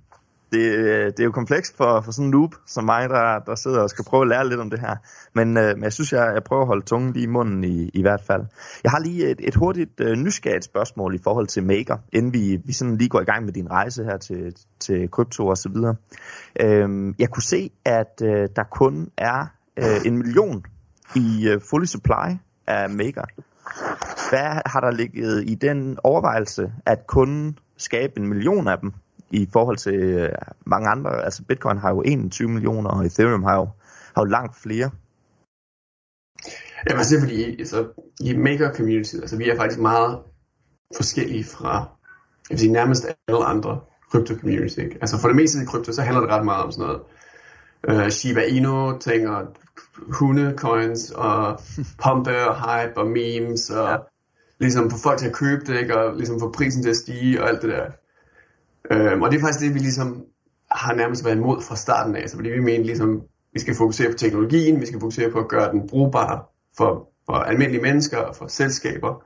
det, øh, det er jo komplekst for, for sådan en noob som mig, der, der sidder og skal prøve at lære lidt om det her. Men, øh, men jeg synes, jeg, jeg prøver at holde tungen lige i munden i, i hvert fald. Jeg har lige et, et hurtigt øh, nysgerrigt spørgsmål i forhold til Maker, inden vi, vi sådan lige går i gang med din rejse her til, til krypto og så videre. Øh, jeg kunne se, at øh, der kun er øh, en million i øh, fully supply af Maker. Hvad har der ligget i den overvejelse, at kun skabe en million af dem? I forhold til øh, mange andre. Altså Bitcoin har jo 21 millioner, og Ethereum har jo, har jo langt flere. Ja, man siger, fordi altså, i maker community, altså vi er faktisk meget forskellige fra jeg vil sige, nærmest alle andre crypto community. Ikke? Altså for det meste i krypto, så handler det ret meget om sådan noget uh, Shiba Inu ting og hundecoins og pumpe og hype og memes og ja. ligesom få folk til at købe det, ikke? og ligesom få prisen til at stige og alt det der. Øhm, og det er faktisk det, vi ligesom har nærmest været imod fra starten af, så fordi vi mener ligesom, vi skal fokusere på teknologien, vi skal fokusere på at gøre den brugbar for, for almindelige mennesker og for selskaber,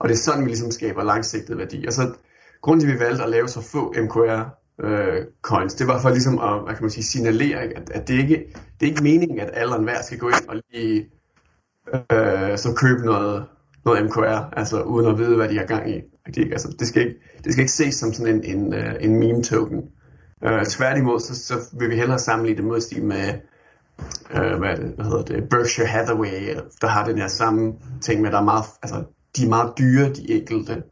og det er sådan, vi ligesom skaber langsigtet værdi. Og så grunden til, at vi valgte at lave så få MKR øh, coins, det var for ligesom at, hvad kan man sige, signalere, at, at det, ikke, det er ikke meningen, at alle og enhver skal gå ind og lige øh, så købe noget, noget MKR, altså uden at vide, hvad de har gang i. Altså, det, skal ikke, det skal ikke ses som sådan en, en, øh, en meme token. Uh, tværtimod, så, så vil vi hellere sammenligne det modstil med, uh, hvad, det, hvad hedder det, Berkshire Hathaway, der har den her samme ting med, der er meget, altså, de er meget dyre, de enkelte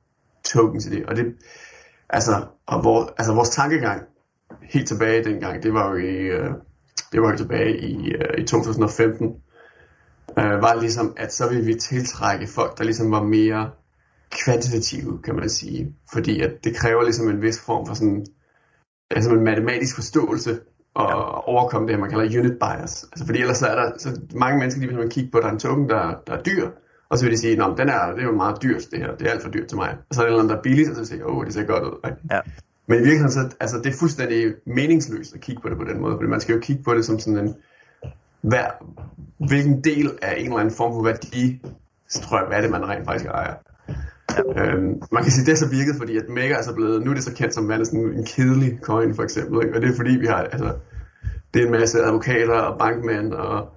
tokens i det. Og det, altså, og hvor, altså vores tankegang helt tilbage dengang, det var jo i, øh, det var jo tilbage i, øh, i 2015, øh, var ligesom, at så ville vi tiltrække folk, der ligesom var mere kvantitative, kan man sige. Fordi at det kræver ligesom en vis form for sådan, altså en matematisk forståelse og ja. overkomme det, man kalder unit bias. Altså fordi ellers er der så mange mennesker, de vil man kigge på, at der er en token, der, der er dyr, og så vil de sige, at den er, det er jo meget dyrt det her, det er alt for dyrt til mig. Og så er der noget, der er billigt, og så vil de sige, åh, oh, det ser godt ud. Ja. Men i virkeligheden, så, altså, det er fuldstændig meningsløst at kigge på det på den måde, fordi man skal jo kigge på det som sådan en, hver, hvilken del af en eller anden form for værdi, strøm, hvad er det, man rent faktisk ejer. Ja. Øhm, man kan sige, det er så virket, fordi at Mega er så blevet, nu er det så kendt som sådan en kedelig coin for eksempel, ikke? og det er fordi vi har, altså, det er en masse advokater og bankmænd og,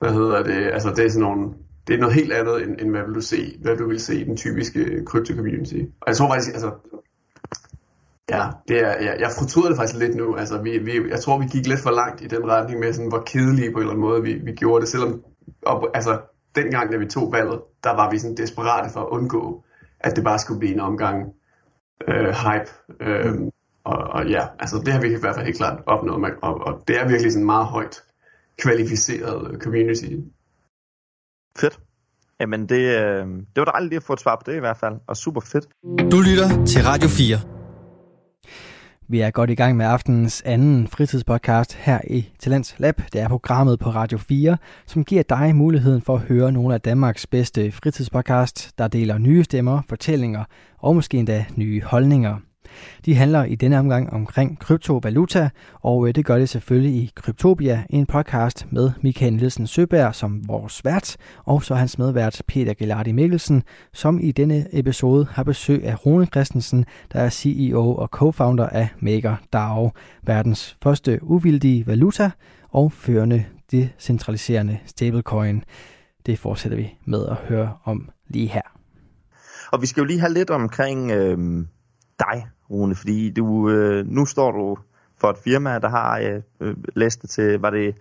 hvad hedder det, altså det er sådan nogle, det er noget helt andet, end, end hvad vil du se, hvad du vil se i den typiske crypto community. Og jeg tror faktisk, altså, ja, det er, jeg, jeg fortryder det faktisk lidt nu, altså vi, vi, jeg tror vi gik lidt for langt i den retning med sådan, hvor kedelige på en eller anden måde vi, vi gjorde det, selvom, og, altså, dengang, da vi tog valget, der var vi sådan desperate for at undgå, at det bare skulle blive en omgang øh, hype. Øh, og, og ja, altså det har vi i hvert fald helt klart opnået, med, og, og det er virkelig sådan meget højt kvalificeret community. Fedt. Jamen det, øh, det var dejligt lige at få et svar på det i hvert fald, og super fedt. Du lytter til Radio 4. Vi er godt i gang med aftenens anden fritidspodcast her i Talents Lab. Det er programmet på Radio 4, som giver dig muligheden for at høre nogle af Danmarks bedste fritidspodcast, der deler nye stemmer, fortællinger og måske endda nye holdninger. De handler i denne omgang omkring kryptovaluta, og øh, det gør det selvfølgelig i Kryptopia, en podcast med Michael Nielsen Søberg som vores vært, og så hans medvært Peter Gelardi Mikkelsen, som i denne episode har besøg af Rune Christensen, der er CEO og co-founder af MakerDAO, verdens første uvildige valuta og førende decentraliserende stablecoin. Det fortsætter vi med at høre om lige her. Og vi skal jo lige have lidt omkring øh, dig, Rune, fordi du, øh, nu står du for et firma, der har øh, øh læst det til, var det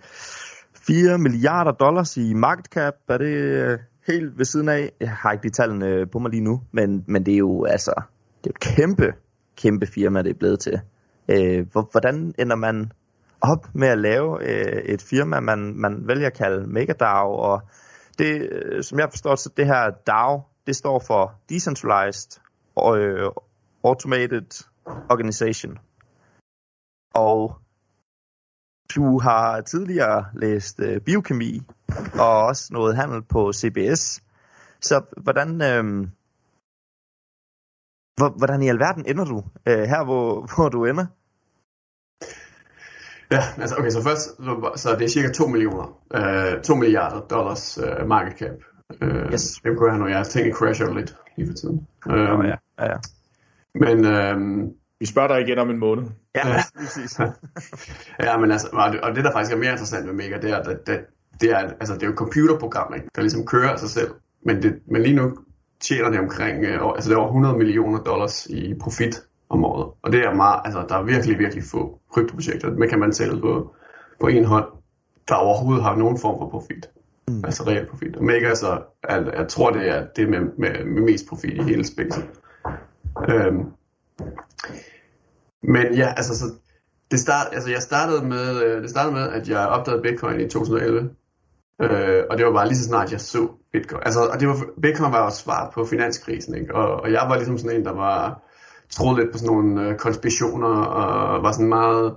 4 milliarder dollars i market cap, er det øh, helt ved siden af? Jeg har ikke de tallene øh, på mig lige nu, men, men det er jo altså, det er et kæmpe, kæmpe firma, det er blevet til. Øh, hvordan ender man op med at lave øh, et firma, man, man vælger at kalde MegaDAO, og det, øh, som jeg forstår, så det her DAO, det står for Decentralized Automated Organization. Og du har tidligere læst øh, biokemi og også noget handel på CBS. Så hvordan, øh, hvordan i alverden ender du øh, her, hvor, hvor du ender? Ja, altså okay, så først, så, det er cirka 2 millioner, øh, 2 milliarder dollars øh, market cap. Øh, yes. Have, når jeg tænker crasher lidt lige for tiden. Øh, ja. Ja, ja. Men øhm, vi spørger dig igen om en måned. Ja, præcis. ja, men altså, og det der faktisk er mere interessant med Mega, det er, at det, det er, altså, det er jo et computerprogram, ikke, der ligesom kører af sig selv. Men, det, men lige nu tjener det omkring, øh, altså det er over 100 millioner dollars i profit om året. Og det er meget, altså der er virkelig, virkelig få kryptoprojekter, men kan man tælle på, på en hånd, der overhovedet har nogen form for profit. Mm. Altså real profit. Og Mega så, jeg, jeg tror det er det med, med, med mest profit i hele spækket. Øhm, men ja, altså så, det start, altså jeg startede med, øh, det startede med, at jeg opdagede Bitcoin i 2011. Øh, og det var bare lige så snart jeg så Bitcoin. Altså, og det var, Bitcoin var jo svar på finanskrisen, ikke? Og, og jeg var ligesom sådan en, der var troede lidt på sådan nogle øh, konspirationer, og var sådan meget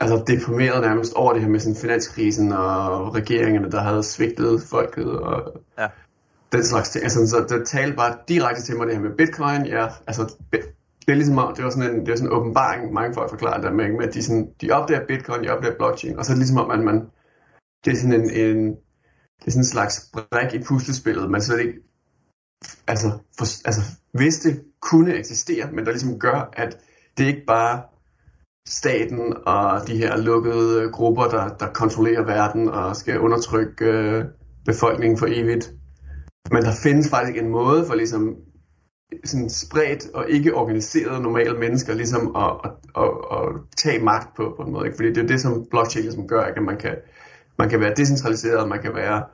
altså deprimeret nærmest over det her med sådan finanskrisen og regeringerne, der havde svigtet folket og ja den slags ting. Altså, så det talte bare direkte til mig det her med bitcoin. Ja, altså, det er ligesom, det var sådan en, det var sådan en åbenbaring, mange folk forklarer der med, at de, sådan, de opdager bitcoin, de opdager blockchain, og så er det ligesom om, at man, det er sådan en, en det er sådan en slags brik i puslespillet, man slet ikke, altså, for, altså, vidste kunne eksistere, men der ligesom gør, at det ikke bare staten og de her lukkede grupper, der, der kontrollerer verden og skal undertrykke øh, befolkningen for evigt, men der findes faktisk en måde for ligesom sådan spredt og ikke organiseret normale mennesker ligesom at, at, at, at tage magt på, på en måde. Ikke? Fordi det er det, som blockchain ligesom gør, ikke? at man kan, man kan være decentraliseret, man kan være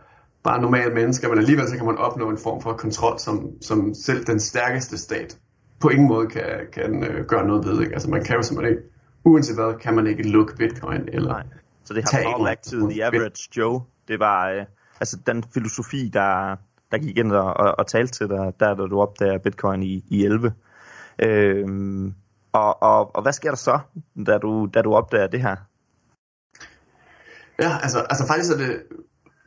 bare normale mennesker, men alligevel så kan man opnå en form for kontrol, som, som selv den stærkeste stat på ingen måde kan, kan øh, gøre noget ved. Ikke? Altså man kan jo simpelthen ikke, uanset hvad, kan man ikke lukke bitcoin eller Nej. Så det har to the average Joe. Det var øh, altså den filosofi, der, der gik ind og, og, og talte til dig, der da du opdager bitcoin i, i 11. Øhm, og, og, og hvad sker der så, da du, da du opdager det her? Ja, altså, altså faktisk er det,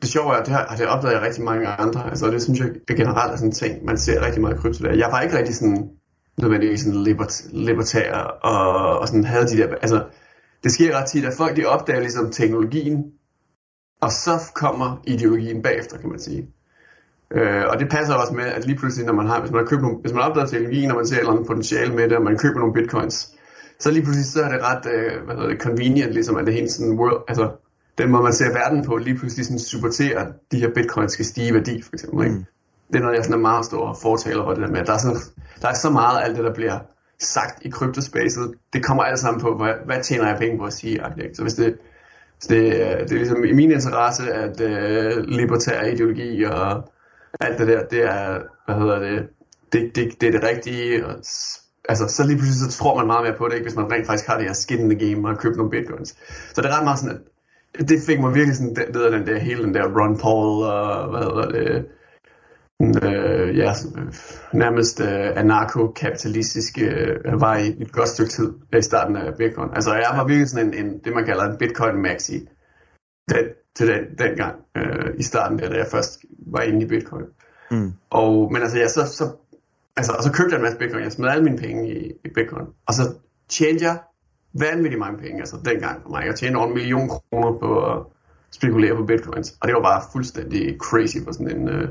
det sjove er, at det har, det opdaget jeg rigtig mange andre. Altså det synes jeg generelt er sådan en ting, man ser rigtig meget i krypto der. Jeg var ikke rigtig sådan, nødvendigvis sådan libert, libertær og, og sådan havde de der, altså det sker ret tit, at folk de opdager ligesom teknologien, og så kommer ideologien bagefter, kan man sige. Øh, og det passer også med, at lige pludselig, når man har, hvis man har købt nogle, hvis man opdager teknologien, og man ser et eller andet potentiale med det, og man køber nogle bitcoins, så lige pludselig så er det ret, øh, hvad hedder det, convenient, ligesom at det hele sådan world, altså den måde man ser verden på, lige pludselig sådan supporterer, at de her bitcoins skal stige i værdi, for eksempel. Ikke? Mm. Det er noget, jeg sådan er meget stor fortaler for det der med, at der er, sådan, der er så meget af alt det, der bliver sagt i kryptospacet, det kommer alt sammen på, hvad, hvad tjener jeg penge på at sige. Ikke? Så hvis det, hvis det, det er ligesom i min interesse, at uh, libertær ideologi og alt det der, det er, hvad hedder det, det, det, det er det rigtige, og, altså, så lige pludselig så tror man meget mere på det, ikke, hvis man rent faktisk har det her skin in the game og har købt nogle bitcoins. Så det er ret meget sådan, at det fik mig virkelig sådan, ned af den der, hele den der Ron Paul og, hvad hedder det, øh, ja, nærmest øh, anarko-kapitalistiske øh, vej i et godt stykke tid i starten af Bitcoin. Altså jeg var virkelig sådan en, en det man kalder en Bitcoin maxi Det, til den, dengang øh, i starten der, da jeg først var inde i Bitcoin. Mm. Og, men altså, jeg så, så, altså, og så købte jeg en masse Bitcoin, jeg smed alle mine penge i, i Bitcoin, og så tjente jeg vanvittigt mange penge, altså dengang for mig. Jeg tjente over en million kroner på at spekulere på Bitcoins, og det var bare fuldstændig crazy for sådan en... Øh,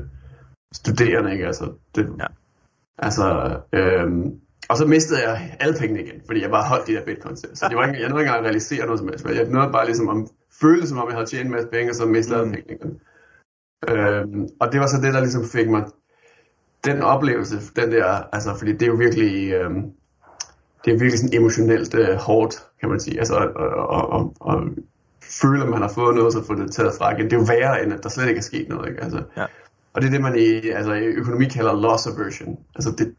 studerende, ikke? Altså, det, ja. altså øhm, og så mistede jeg alle pengene igen, fordi jeg bare holdt de der bitcoins. Så det var ikke, jeg nåede ikke engang at realisere noget som helst. Jeg nåede bare ligesom om, følte som om, jeg havde tjent en masse penge, og så mistede mm. pengene. Øhm, og det var så det, der ligesom fik mig den oplevelse, den der, altså, fordi det er jo virkelig, øhm, det er virkelig sådan emotionelt øh, hårdt, kan man sige. Altså, og, og, og, og føle, at man har fået noget, så få det taget fra igen. Det er jo værre, end at der slet ikke er sket noget, ikke? Altså, ja. Og det er det, man i, altså, i økonomi kalder loss aversion. Altså det,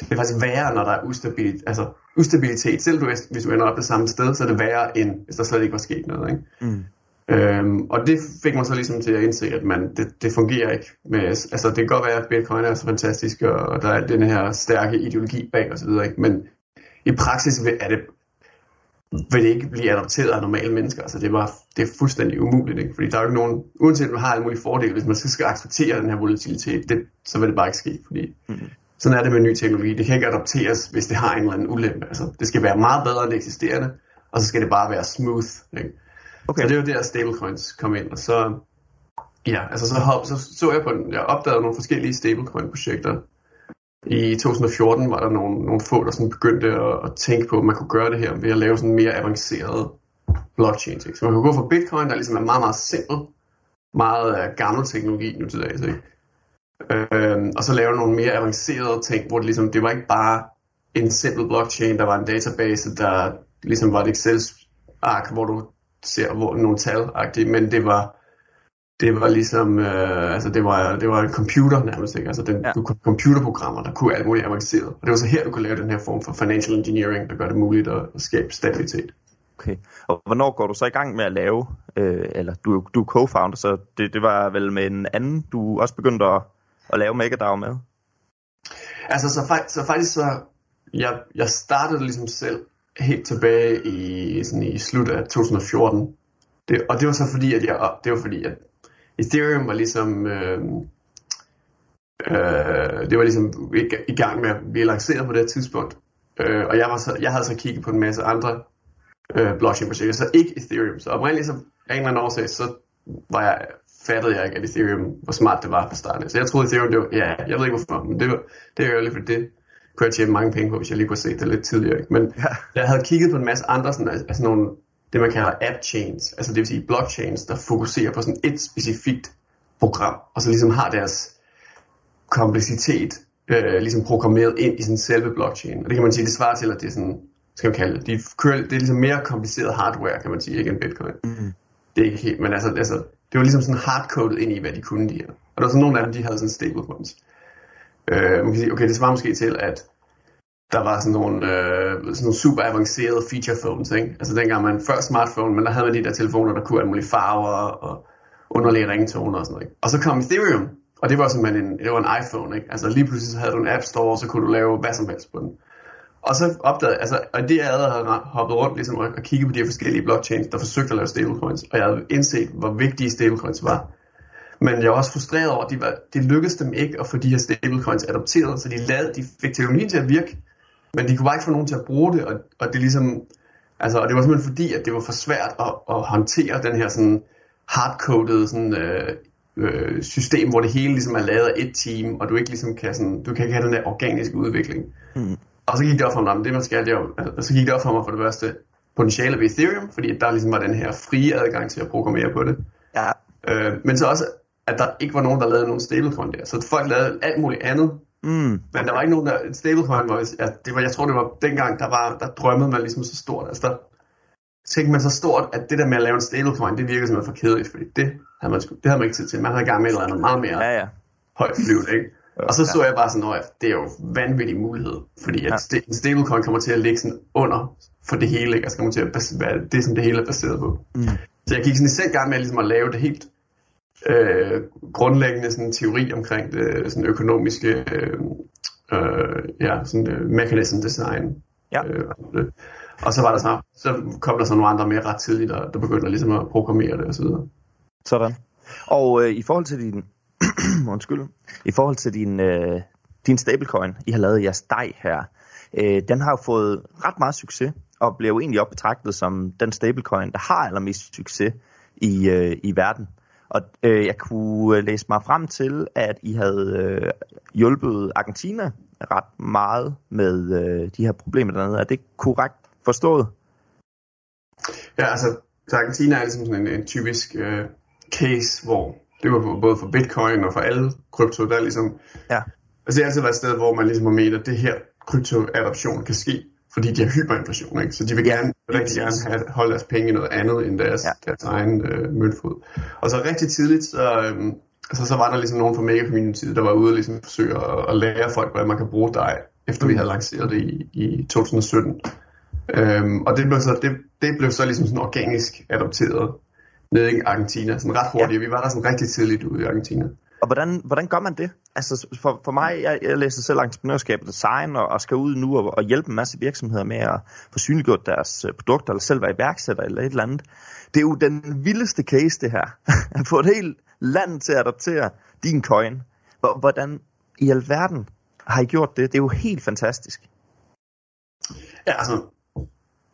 det er faktisk værre, når der er ustabilitet. Altså ustabilitet, selv du, hvis du ender op det samme sted, så er det værre, end hvis der slet ikke var sket noget. Ikke? Mm. Øhm, og det fik mig så ligesom til at indse, at man, det, det fungerer ikke. Med, altså det kan godt være, at bitcoin er så fantastisk, og der er den her stærke ideologi bag osv., men i praksis er det vil det ikke blive adopteret af normale mennesker. Altså det, var, det er fuldstændig umuligt, ikke? fordi der er jo ikke nogen, uanset at man har alle mulige fordele, hvis man skal acceptere den her volatilitet, det, så vil det bare ikke ske, fordi mm. Sådan er det med ny teknologi. Det kan ikke adopteres, hvis det har en eller anden ulempe. Altså, det skal være meget bedre end det eksisterende, og så skal det bare være smooth. Ikke? Okay. Så det er jo der, stablecoins kom ind, og så, ja, altså så, hop, så så jeg på den, jeg opdagede nogle forskellige stablecoin-projekter, i 2014 var der nogle, nogle få, der sådan begyndte at, at tænke på, at man kunne gøre det her ved at lave sådan mere avanceret blockchain. Så man kan gå fra Bitcoin, der ligesom er meget, meget simpel, meget uh, gammel teknologi nu til dags, ikke? Øhm, og så lave nogle mere avancerede ting, hvor det ligesom, det var ikke bare en simpel blockchain, der var en database, der ligesom var et Excel-ark, hvor du ser hvor, nogle tal men det var det var ligesom, øh, altså det var, det var en computer nærmest, ikke? Altså den, ja. du kunne computerprogrammer, der kunne alt muligt avanceret. Og det var så her, du kunne lave den her form for financial engineering, der gør det muligt at, at skabe stabilitet. Okay, og hvornår går du så i gang med at lave, øh, eller du, du er co-founder, så det, det var vel med en anden, du også begyndte at, at lave MegaDAO med? Altså så, så faktisk så, jeg, jeg startede ligesom selv helt tilbage i, sådan i slut af 2014. Det, og det var så fordi, at jeg, det var fordi, at Ethereum var ligesom, øh, øh, det var ligesom i, i gang med at blive lanceret på det tidspunkt. Øh, og jeg, var så, jeg havde så kigget på en masse andre øh, blockchain-projekter, så ikke Ethereum. Så oprindeligt så af en eller anden årsag, så var jeg, fattede jeg ikke, at Ethereum, hvor smart det var på starten. Så jeg troede Ethereum, det var, ja, jeg ved ikke hvorfor, men det, var, det er jo lidt, det kunne jeg tjene mange penge på, hvis jeg lige kunne se det lidt tidligere. Ikke? Men ja. jeg havde kigget på en masse andre sådan, altså nogle det, man kalder app chains, altså det vil sige blockchains, der fokuserer på sådan et specifikt program, og så ligesom har deres kompleksitet øh, ligesom programmeret ind i sådan selve blockchain. Og det kan man sige, det svarer til, at det er sådan, skal man kalde det, de kører, det er ligesom mere kompliceret hardware, kan man sige, ikke end bitcoin. Mm. Det er ikke helt, men altså, altså det var ligesom sådan hardcoded ind i, hvad de kunne de her. Og der var sådan nogle af dem, de havde sådan stablecoins. Øh, man kan sige, okay, det svarer måske til, at der var sådan nogle, øh, sådan nogle super avancerede feature phones, ikke? Altså dengang man før smartphone, men der havde man de der telefoner, der kunne alle mulige farver og underlige ringtoner og sådan noget. Ikke? Og så kom Ethereum, og det var simpelthen en, det var en iPhone, ikke? Altså lige pludselig så havde du en App Store, og så kunne du lave hvad som helst på den. Og så opdagede altså, og det jeg havde hoppet rundt ligesom, og, og kigget på de her forskellige blockchains, der forsøgte at lave stablecoins, og jeg havde indset, hvor vigtige stablecoins var. Men jeg var også frustreret over, at de var, det lykkedes dem ikke at få de her stablecoins adopteret, så de, lavede, de fik teknologien til at virke, men de kunne bare ikke få nogen til at bruge det, og, og det ligesom, altså, og det var simpelthen fordi, at det var for svært at, at håndtere den her sådan hardcoded sådan, øh, øh, system, hvor det hele ligesom er lavet af et team, og du ikke ligesom kan sådan, du kan ikke have den der organiske udvikling. Mm. Og så gik det op for mig, det man skal, det er, altså, så gik det op for mig for det første potentiale ved Ethereum, fordi der ligesom var den her frie adgang til at programmere på det. Ja. Øh, men så også, at der ikke var nogen, der lavede nogen stablecoin der. Så folk lavede alt muligt andet. Mm. Men der var ikke nogen, der... Stablecoin var... Ja, det var, jeg tror, det var dengang, der, var, der drømmede man ligesom så stort. Altså der tænkte man så stort, at det der med at lave en stablecoin, det virker simpelthen for kedeligt, fordi det havde man, det havde man ikke tid til. Man havde i gang med et eller andet meget mere ja, ja. højt flyvende, ikke? Og så så jeg bare sådan, at det er jo vanvittig mulighed, fordi at ja. en stablecoin kommer til at ligge sådan under for det hele, ikke? Altså kommer til at være det, som det hele er baseret på. Mm. Så jeg gik sådan i selv gang med ligesom at lave det helt øh, grundlæggende sådan teori omkring det sådan økonomiske øh, øh, ja, sådan, øh, mechanism design. Ja. Øh, og så var der så, så kom der så nogle andre mere ret tidligt, der, der begyndte ligesom at programmere det og så videre. Sådan. Og øh, i forhold til din, undskyld, i forhold til din, øh, din stablecoin, I har lavet jeres dej her, øh, den har jo fået ret meget succes, og blev jo egentlig op betragtet som den stablecoin, der har allermest succes i, øh, i verden. Og øh, jeg kunne læse mig frem til, at I havde øh, hjulpet Argentina ret meget med øh, de her problemer dernede. Er det korrekt forstået? Ja, altså, så Argentina er ligesom sådan en, en typisk øh, case, hvor det var både for bitcoin og for alle krypto, der er ligesom... Ja. Altså det har altid været et sted, hvor man ligesom har ment, at det her kryptoadoption kan ske, fordi de har hyperinflation, ikke? Så de vil gerne, ja, rigtig gerne have, holde deres penge i noget andet end deres, ja. deres egen øh, møntfod. Og så rigtig tidligt, så, øh, altså, så var der ligesom nogen fra Mega Community, der var ude og ligesom forsøge at, at lære folk, hvordan man kan bruge dig, efter vi havde lanceret det i, i 2017. Øhm, og det blev, så, det, det blev så ligesom sådan organisk adopteret nede i Argentina, sådan ret hurtigt. Ja. Vi var der sådan rigtig tidligt ude i Argentina. Og hvordan, hvordan gør man det? Altså for, for mig, jeg, jeg læser selv entreprenørskab og design, og, og skal ud nu og, og hjælpe en masse virksomheder med at få synliggjort deres øh, produkter, eller selv være iværksætter eller et eller andet. Det er jo den vildeste case, det her. At få et helt land til at adoptere din coin. Hvordan i alverden har I gjort det? Det er jo helt fantastisk. Ja, altså,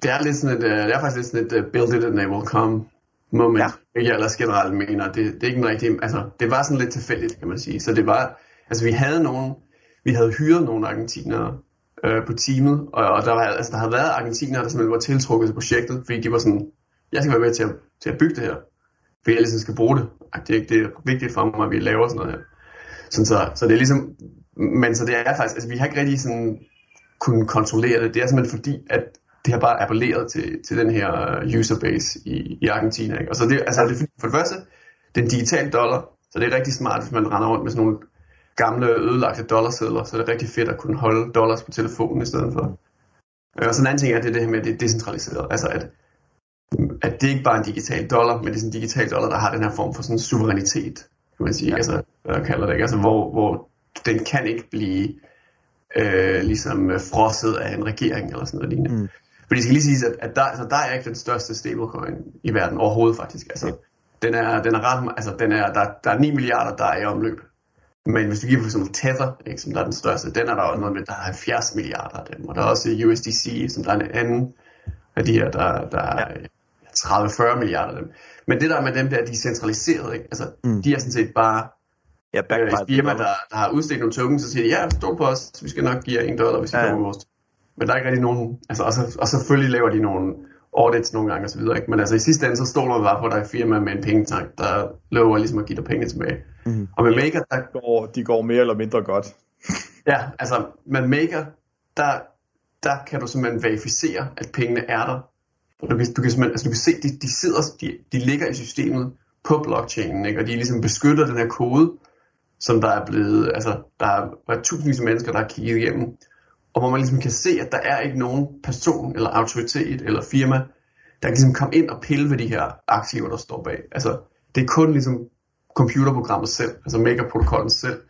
det er, lidt sådan et, øh, det er faktisk lidt sådan et uh, build it and they will come moment, ja. jeg ellers generelt mener. Det, det er ikke en rigtig, altså, det var sådan lidt tilfældigt, kan man sige. Så det var, altså vi havde nogen, vi havde hyret nogle argentinere øh, på teamet, og, og der, var, altså, der havde været argentinere, der simpelthen var tiltrukket til projektet, fordi de var sådan, jeg skal være med til at, til at bygge det her, fordi jeg ligesom skal bruge det. Det er, det er vigtigt for mig, at vi laver sådan noget her. Sådan så, så det er ligesom, men så det er faktisk, altså vi har ikke rigtig sådan kunne kontrollere det. Det er simpelthen fordi, at det har bare appelleret til, til den her userbase i, i Argentina. Ikke? Og så det, altså, det, for det første, den digitale dollar, så det er rigtig smart, hvis man render rundt med sådan nogle gamle ødelagte dollarsedler, så det er rigtig fedt at kunne holde dollars på telefonen i stedet for. Øh, og så en anden ting er det, det her med, at det er decentraliseret. Altså at, at det ikke bare er en digital dollar, men det er sådan en digital dollar, der har den her form for sådan suverænitet, kan man sige. Ja. Altså, jeg kalder det, ikke? Altså, hvor, hvor den kan ikke blive øh, ligesom frosset af en regering eller sådan noget lignende. Mm. For det skal lige sige, at, at der, altså, der er ikke den største stablecoin i verden overhovedet faktisk. Altså, den er, den er ret, altså, den er, der, der er 9 milliarder, der er i omløb. Men hvis du giver for eksempel Tether, ikke, som der er den største, den er der også noget med, der er 70 milliarder af dem. Og der er også USDC, som der er en anden af de her, der, der er 30-40 milliarder af dem. Men det der med dem der, de er centraliseret, ikke? Altså, mm. de er sådan set bare ja, øh, et firma, der, der har udstedt nogle tokens, så siger de, ja, stå på os, vi skal nok give jer en dollar, hvis I ja, ja. kommer vores men der er ikke rigtig nogen, altså, og, så, og selvfølgelig laver de nogle audits nogle gange osv., ikke? men altså i sidste ende, så stoler man bare på, at der er firma med en pengetank, der lover ligesom at give dig penge tilbage. Mm. Og med Maker, der... De går, de går mere eller mindre godt. ja, altså med Maker, der, der kan du simpelthen verificere, at pengene er der. Du kan, du kan, altså, du kan se, de, de sidder, de, de ligger i systemet på blockchainen, ikke? og de ligesom beskytter den her kode, som der er blevet, altså der er, der er tusindvis af mennesker, der har kigget igennem, og hvor man ligesom kan se, at der er ikke nogen person eller autoritet eller firma, der kan ligesom komme ind og pille ved de her aktiver, der står bag. Altså, det er kun ligesom computerprogrammet selv, altså Maker-protokollen selv,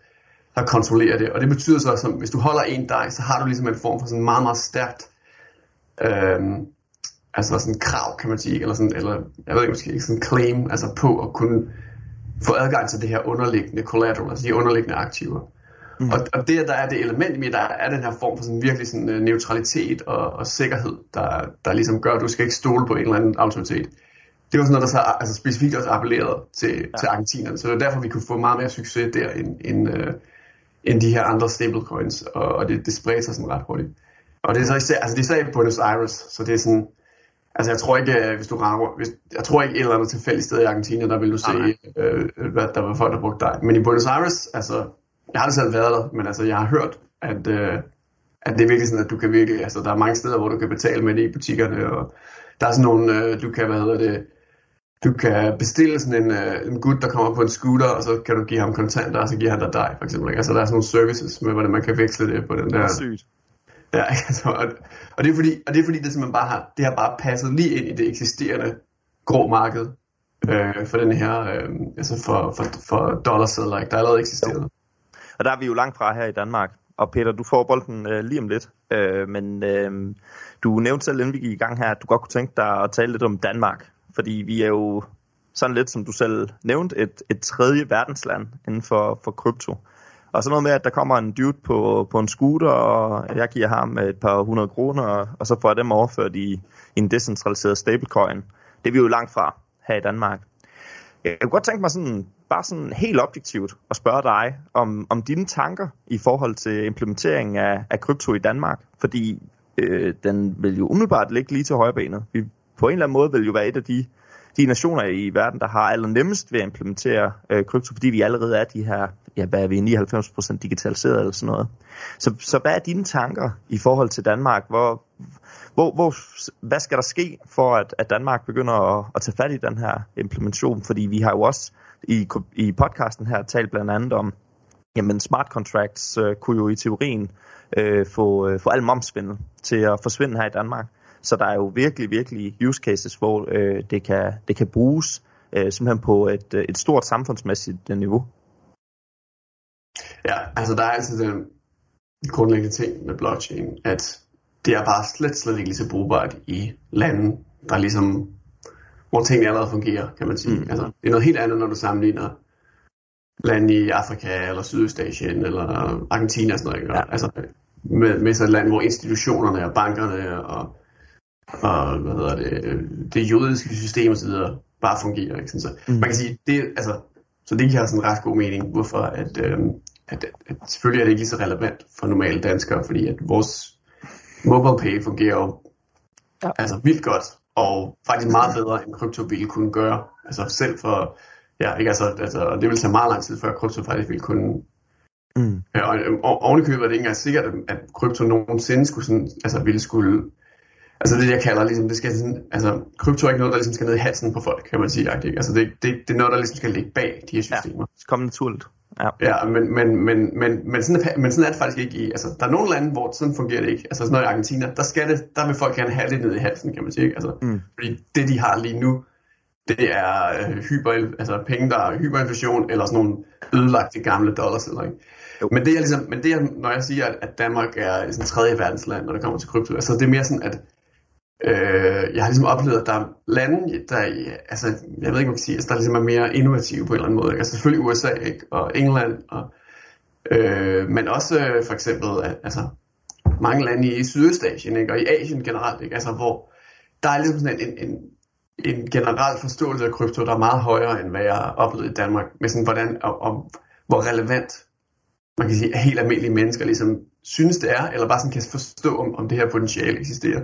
der kontrollerer det. Og det betyder så, at hvis du holder en dig, så har du ligesom en form for sådan meget, meget stærkt øh, altså sådan krav, kan man sige, eller sådan, eller jeg ved ikke, måske ikke sådan claim, altså på at kunne få adgang til det her underliggende collateral, altså de underliggende aktiver. Mm. Og, og det, der er det element i, der er den her form for sådan virkelig sådan uh, neutralitet og, og sikkerhed, der, der ligesom gør, at du skal ikke stole på en eller anden autoritet. Det var sådan noget, der så altså specifikt også appellerede til, ja. til argentinerne, så det er derfor, vi kunne få meget mere succes der, end, end, uh, end de her andre stablecoins, og, og det, det spredte sig sådan ret hurtigt. Og det er så især, altså det er især Buenos Aires, så det er sådan, Altså jeg tror ikke, øh, hvis du rammer, hvis, jeg tror ikke et eller andet tilfældigt sted i Argentina, der vil du se, øh, hvad der var folk, der brugte dig. Men i Buenos Aires, altså, jeg har aldrig selv været der, men altså jeg har hørt, at, øh, at det er virkelig sådan, at du kan virkelig, altså der er mange steder, hvor du kan betale med det i butikkerne, og der er sådan nogle, øh, du kan, hvad hedder det, du kan bestille sådan en, øh, en gut, der kommer på en scooter, og så kan du give ham kontanter, og så giver han dig dig, for eksempel. Altså der er sådan nogle services med, hvordan man kan veksle det på den der. Det er sygt. Ja, altså, og, og, det er fordi, og det er fordi, det simpelthen bare har, det har bare passet lige ind i det eksisterende grå marked øh, for den her, øh, altså for, for, for dollarsedler, der allerede eksisterede. Og der er vi jo langt fra her i Danmark. Og Peter, du får bolden øh, lige om lidt. Øh, men øh, du nævnte selv, inden vi gik i gang her, at du godt kunne tænke dig at tale lidt om Danmark. Fordi vi er jo sådan lidt, som du selv nævnte, et, et tredje verdensland inden for, for krypto. Og så noget med, at der kommer en dude på, på en scooter, og jeg giver ham et par hundrede kroner, og så får jeg dem overført i, i en decentraliseret stablecoin. Det er vi jo langt fra her i Danmark. Jeg kunne godt tænke mig sådan, bare sådan helt objektivt at spørge dig om, om dine tanker i forhold til implementeringen af, af krypto i Danmark. Fordi øh, den vil jo umiddelbart ligge lige til højrebenet. Vi på en eller anden måde vil jo være et af de de nationer i verden, der har allernemmest ved at implementere øh, krypto, fordi vi allerede er de her, ja, hvad er vi, 99% digitaliseret eller sådan noget. Så, så hvad er dine tanker i forhold til Danmark? Hvor, hvor, hvor, hvad skal der ske for, at, at Danmark begynder at, at tage fat i den her implementation? Fordi vi har jo også i, i podcasten her talt blandt andet om, jamen smart contracts øh, kunne jo i teorien øh, få, øh, få al momsvindel til at forsvinde her i Danmark. Så der er jo virkelig, virkelig use cases, hvor øh, det, kan, det kan bruges øh, simpelthen på et, et stort samfundsmæssigt niveau. Ja, altså der er altid den grundlæggende ting med blockchain, at det er bare slet, slet ikke lige så brugbart i lande, der ligesom, hvor tingene allerede fungerer, kan man sige. Mm. Altså, det er noget helt andet, når du sammenligner lande i Afrika, eller Sydøstasien, eller Argentina og sådan noget. Ja. Altså, med, med sådan et land, hvor institutionerne og bankerne og og hvad hedder det, det juridiske system videre bare fungerer. Ikke? Så mm. man kan sige, det, altså, så det giver sådan en ret god mening, hvorfor at, øh, at, at, selvfølgelig er det ikke lige så relevant for normale danskere, fordi at vores mobile pay fungerer jo ja. altså vildt godt, og faktisk meget bedre end krypto ville kunne gøre. Altså selv for, ja, ikke altså, altså det vil tage meget lang tid, før krypto faktisk ville kunne Mm. Ja, og, og ovenikøbet er det ikke engang sikkert, at krypto nogensinde skulle sådan, altså ville skulle altså det jeg kalder ligesom, det skal sådan, altså krypto er ikke noget, der ligesom skal ned i halsen på folk, kan man sige. Ikke? Altså det, det, det er noget, der ligesom skal ligge bag de her systemer. Ja, det kommer naturligt. Ja, ja men, men, men, men, men, sådan er, men sådan er det faktisk ikke i, altså der er nogle lande, hvor sådan fungerer det ikke. Altså sådan noget i Argentina, der skal det, der vil folk gerne have det ned i halsen, kan man sige. Ikke? Altså, mm. Fordi det de har lige nu, det er øh, hyper, altså penge, der er hyperinflation, eller sådan nogle ødelagte gamle dollars. Eller, ikke? Men det er ligesom, men det er, når jeg siger, at Danmark er sådan tredje verdensland, når det kommer til krypto, altså det er mere sådan, at Øh, jeg har ligesom oplevet, at der er lande, der, altså, jeg ved ikke, hvad man kan sige, altså, der ligesom er mere innovative på en eller anden måde. Ikke? Altså selvfølgelig USA ikke? og England, og, øh, men også øh, for eksempel altså, mange lande i Sydøstasien ikke? og i Asien generelt, ikke? Altså, hvor der er ligesom sådan en, en, en generel forståelse af krypto, der er meget højere, end hvad jeg har oplevet i Danmark, med sådan, hvordan, og, og hvor relevant man kan sige, at helt almindelige mennesker ligesom synes det er, eller bare sådan kan forstå, om, om det her potentiale eksisterer.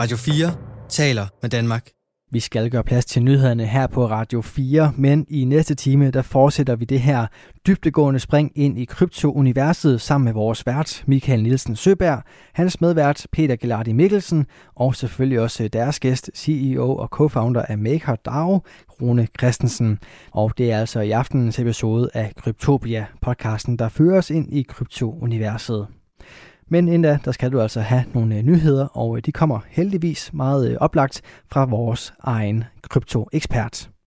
Radio 4 taler med Danmark. Vi skal gøre plads til nyhederne her på Radio 4, men i næste time der fortsætter vi det her dybtegående spring ind i kryptouniverset sammen med vores vært Michael Nielsen Søberg, hans medvært Peter Gelardi Mikkelsen og selvfølgelig også deres gæst, CEO og co-founder af MakerDAO, Rune Christensen. Og det er altså i aftenens episode af Kryptopia podcasten, der fører os ind i kryptouniverset. Men endda, der skal du altså have nogle øh, nyheder, og øh, de kommer heldigvis meget øh, oplagt fra vores egen kryptoekspert.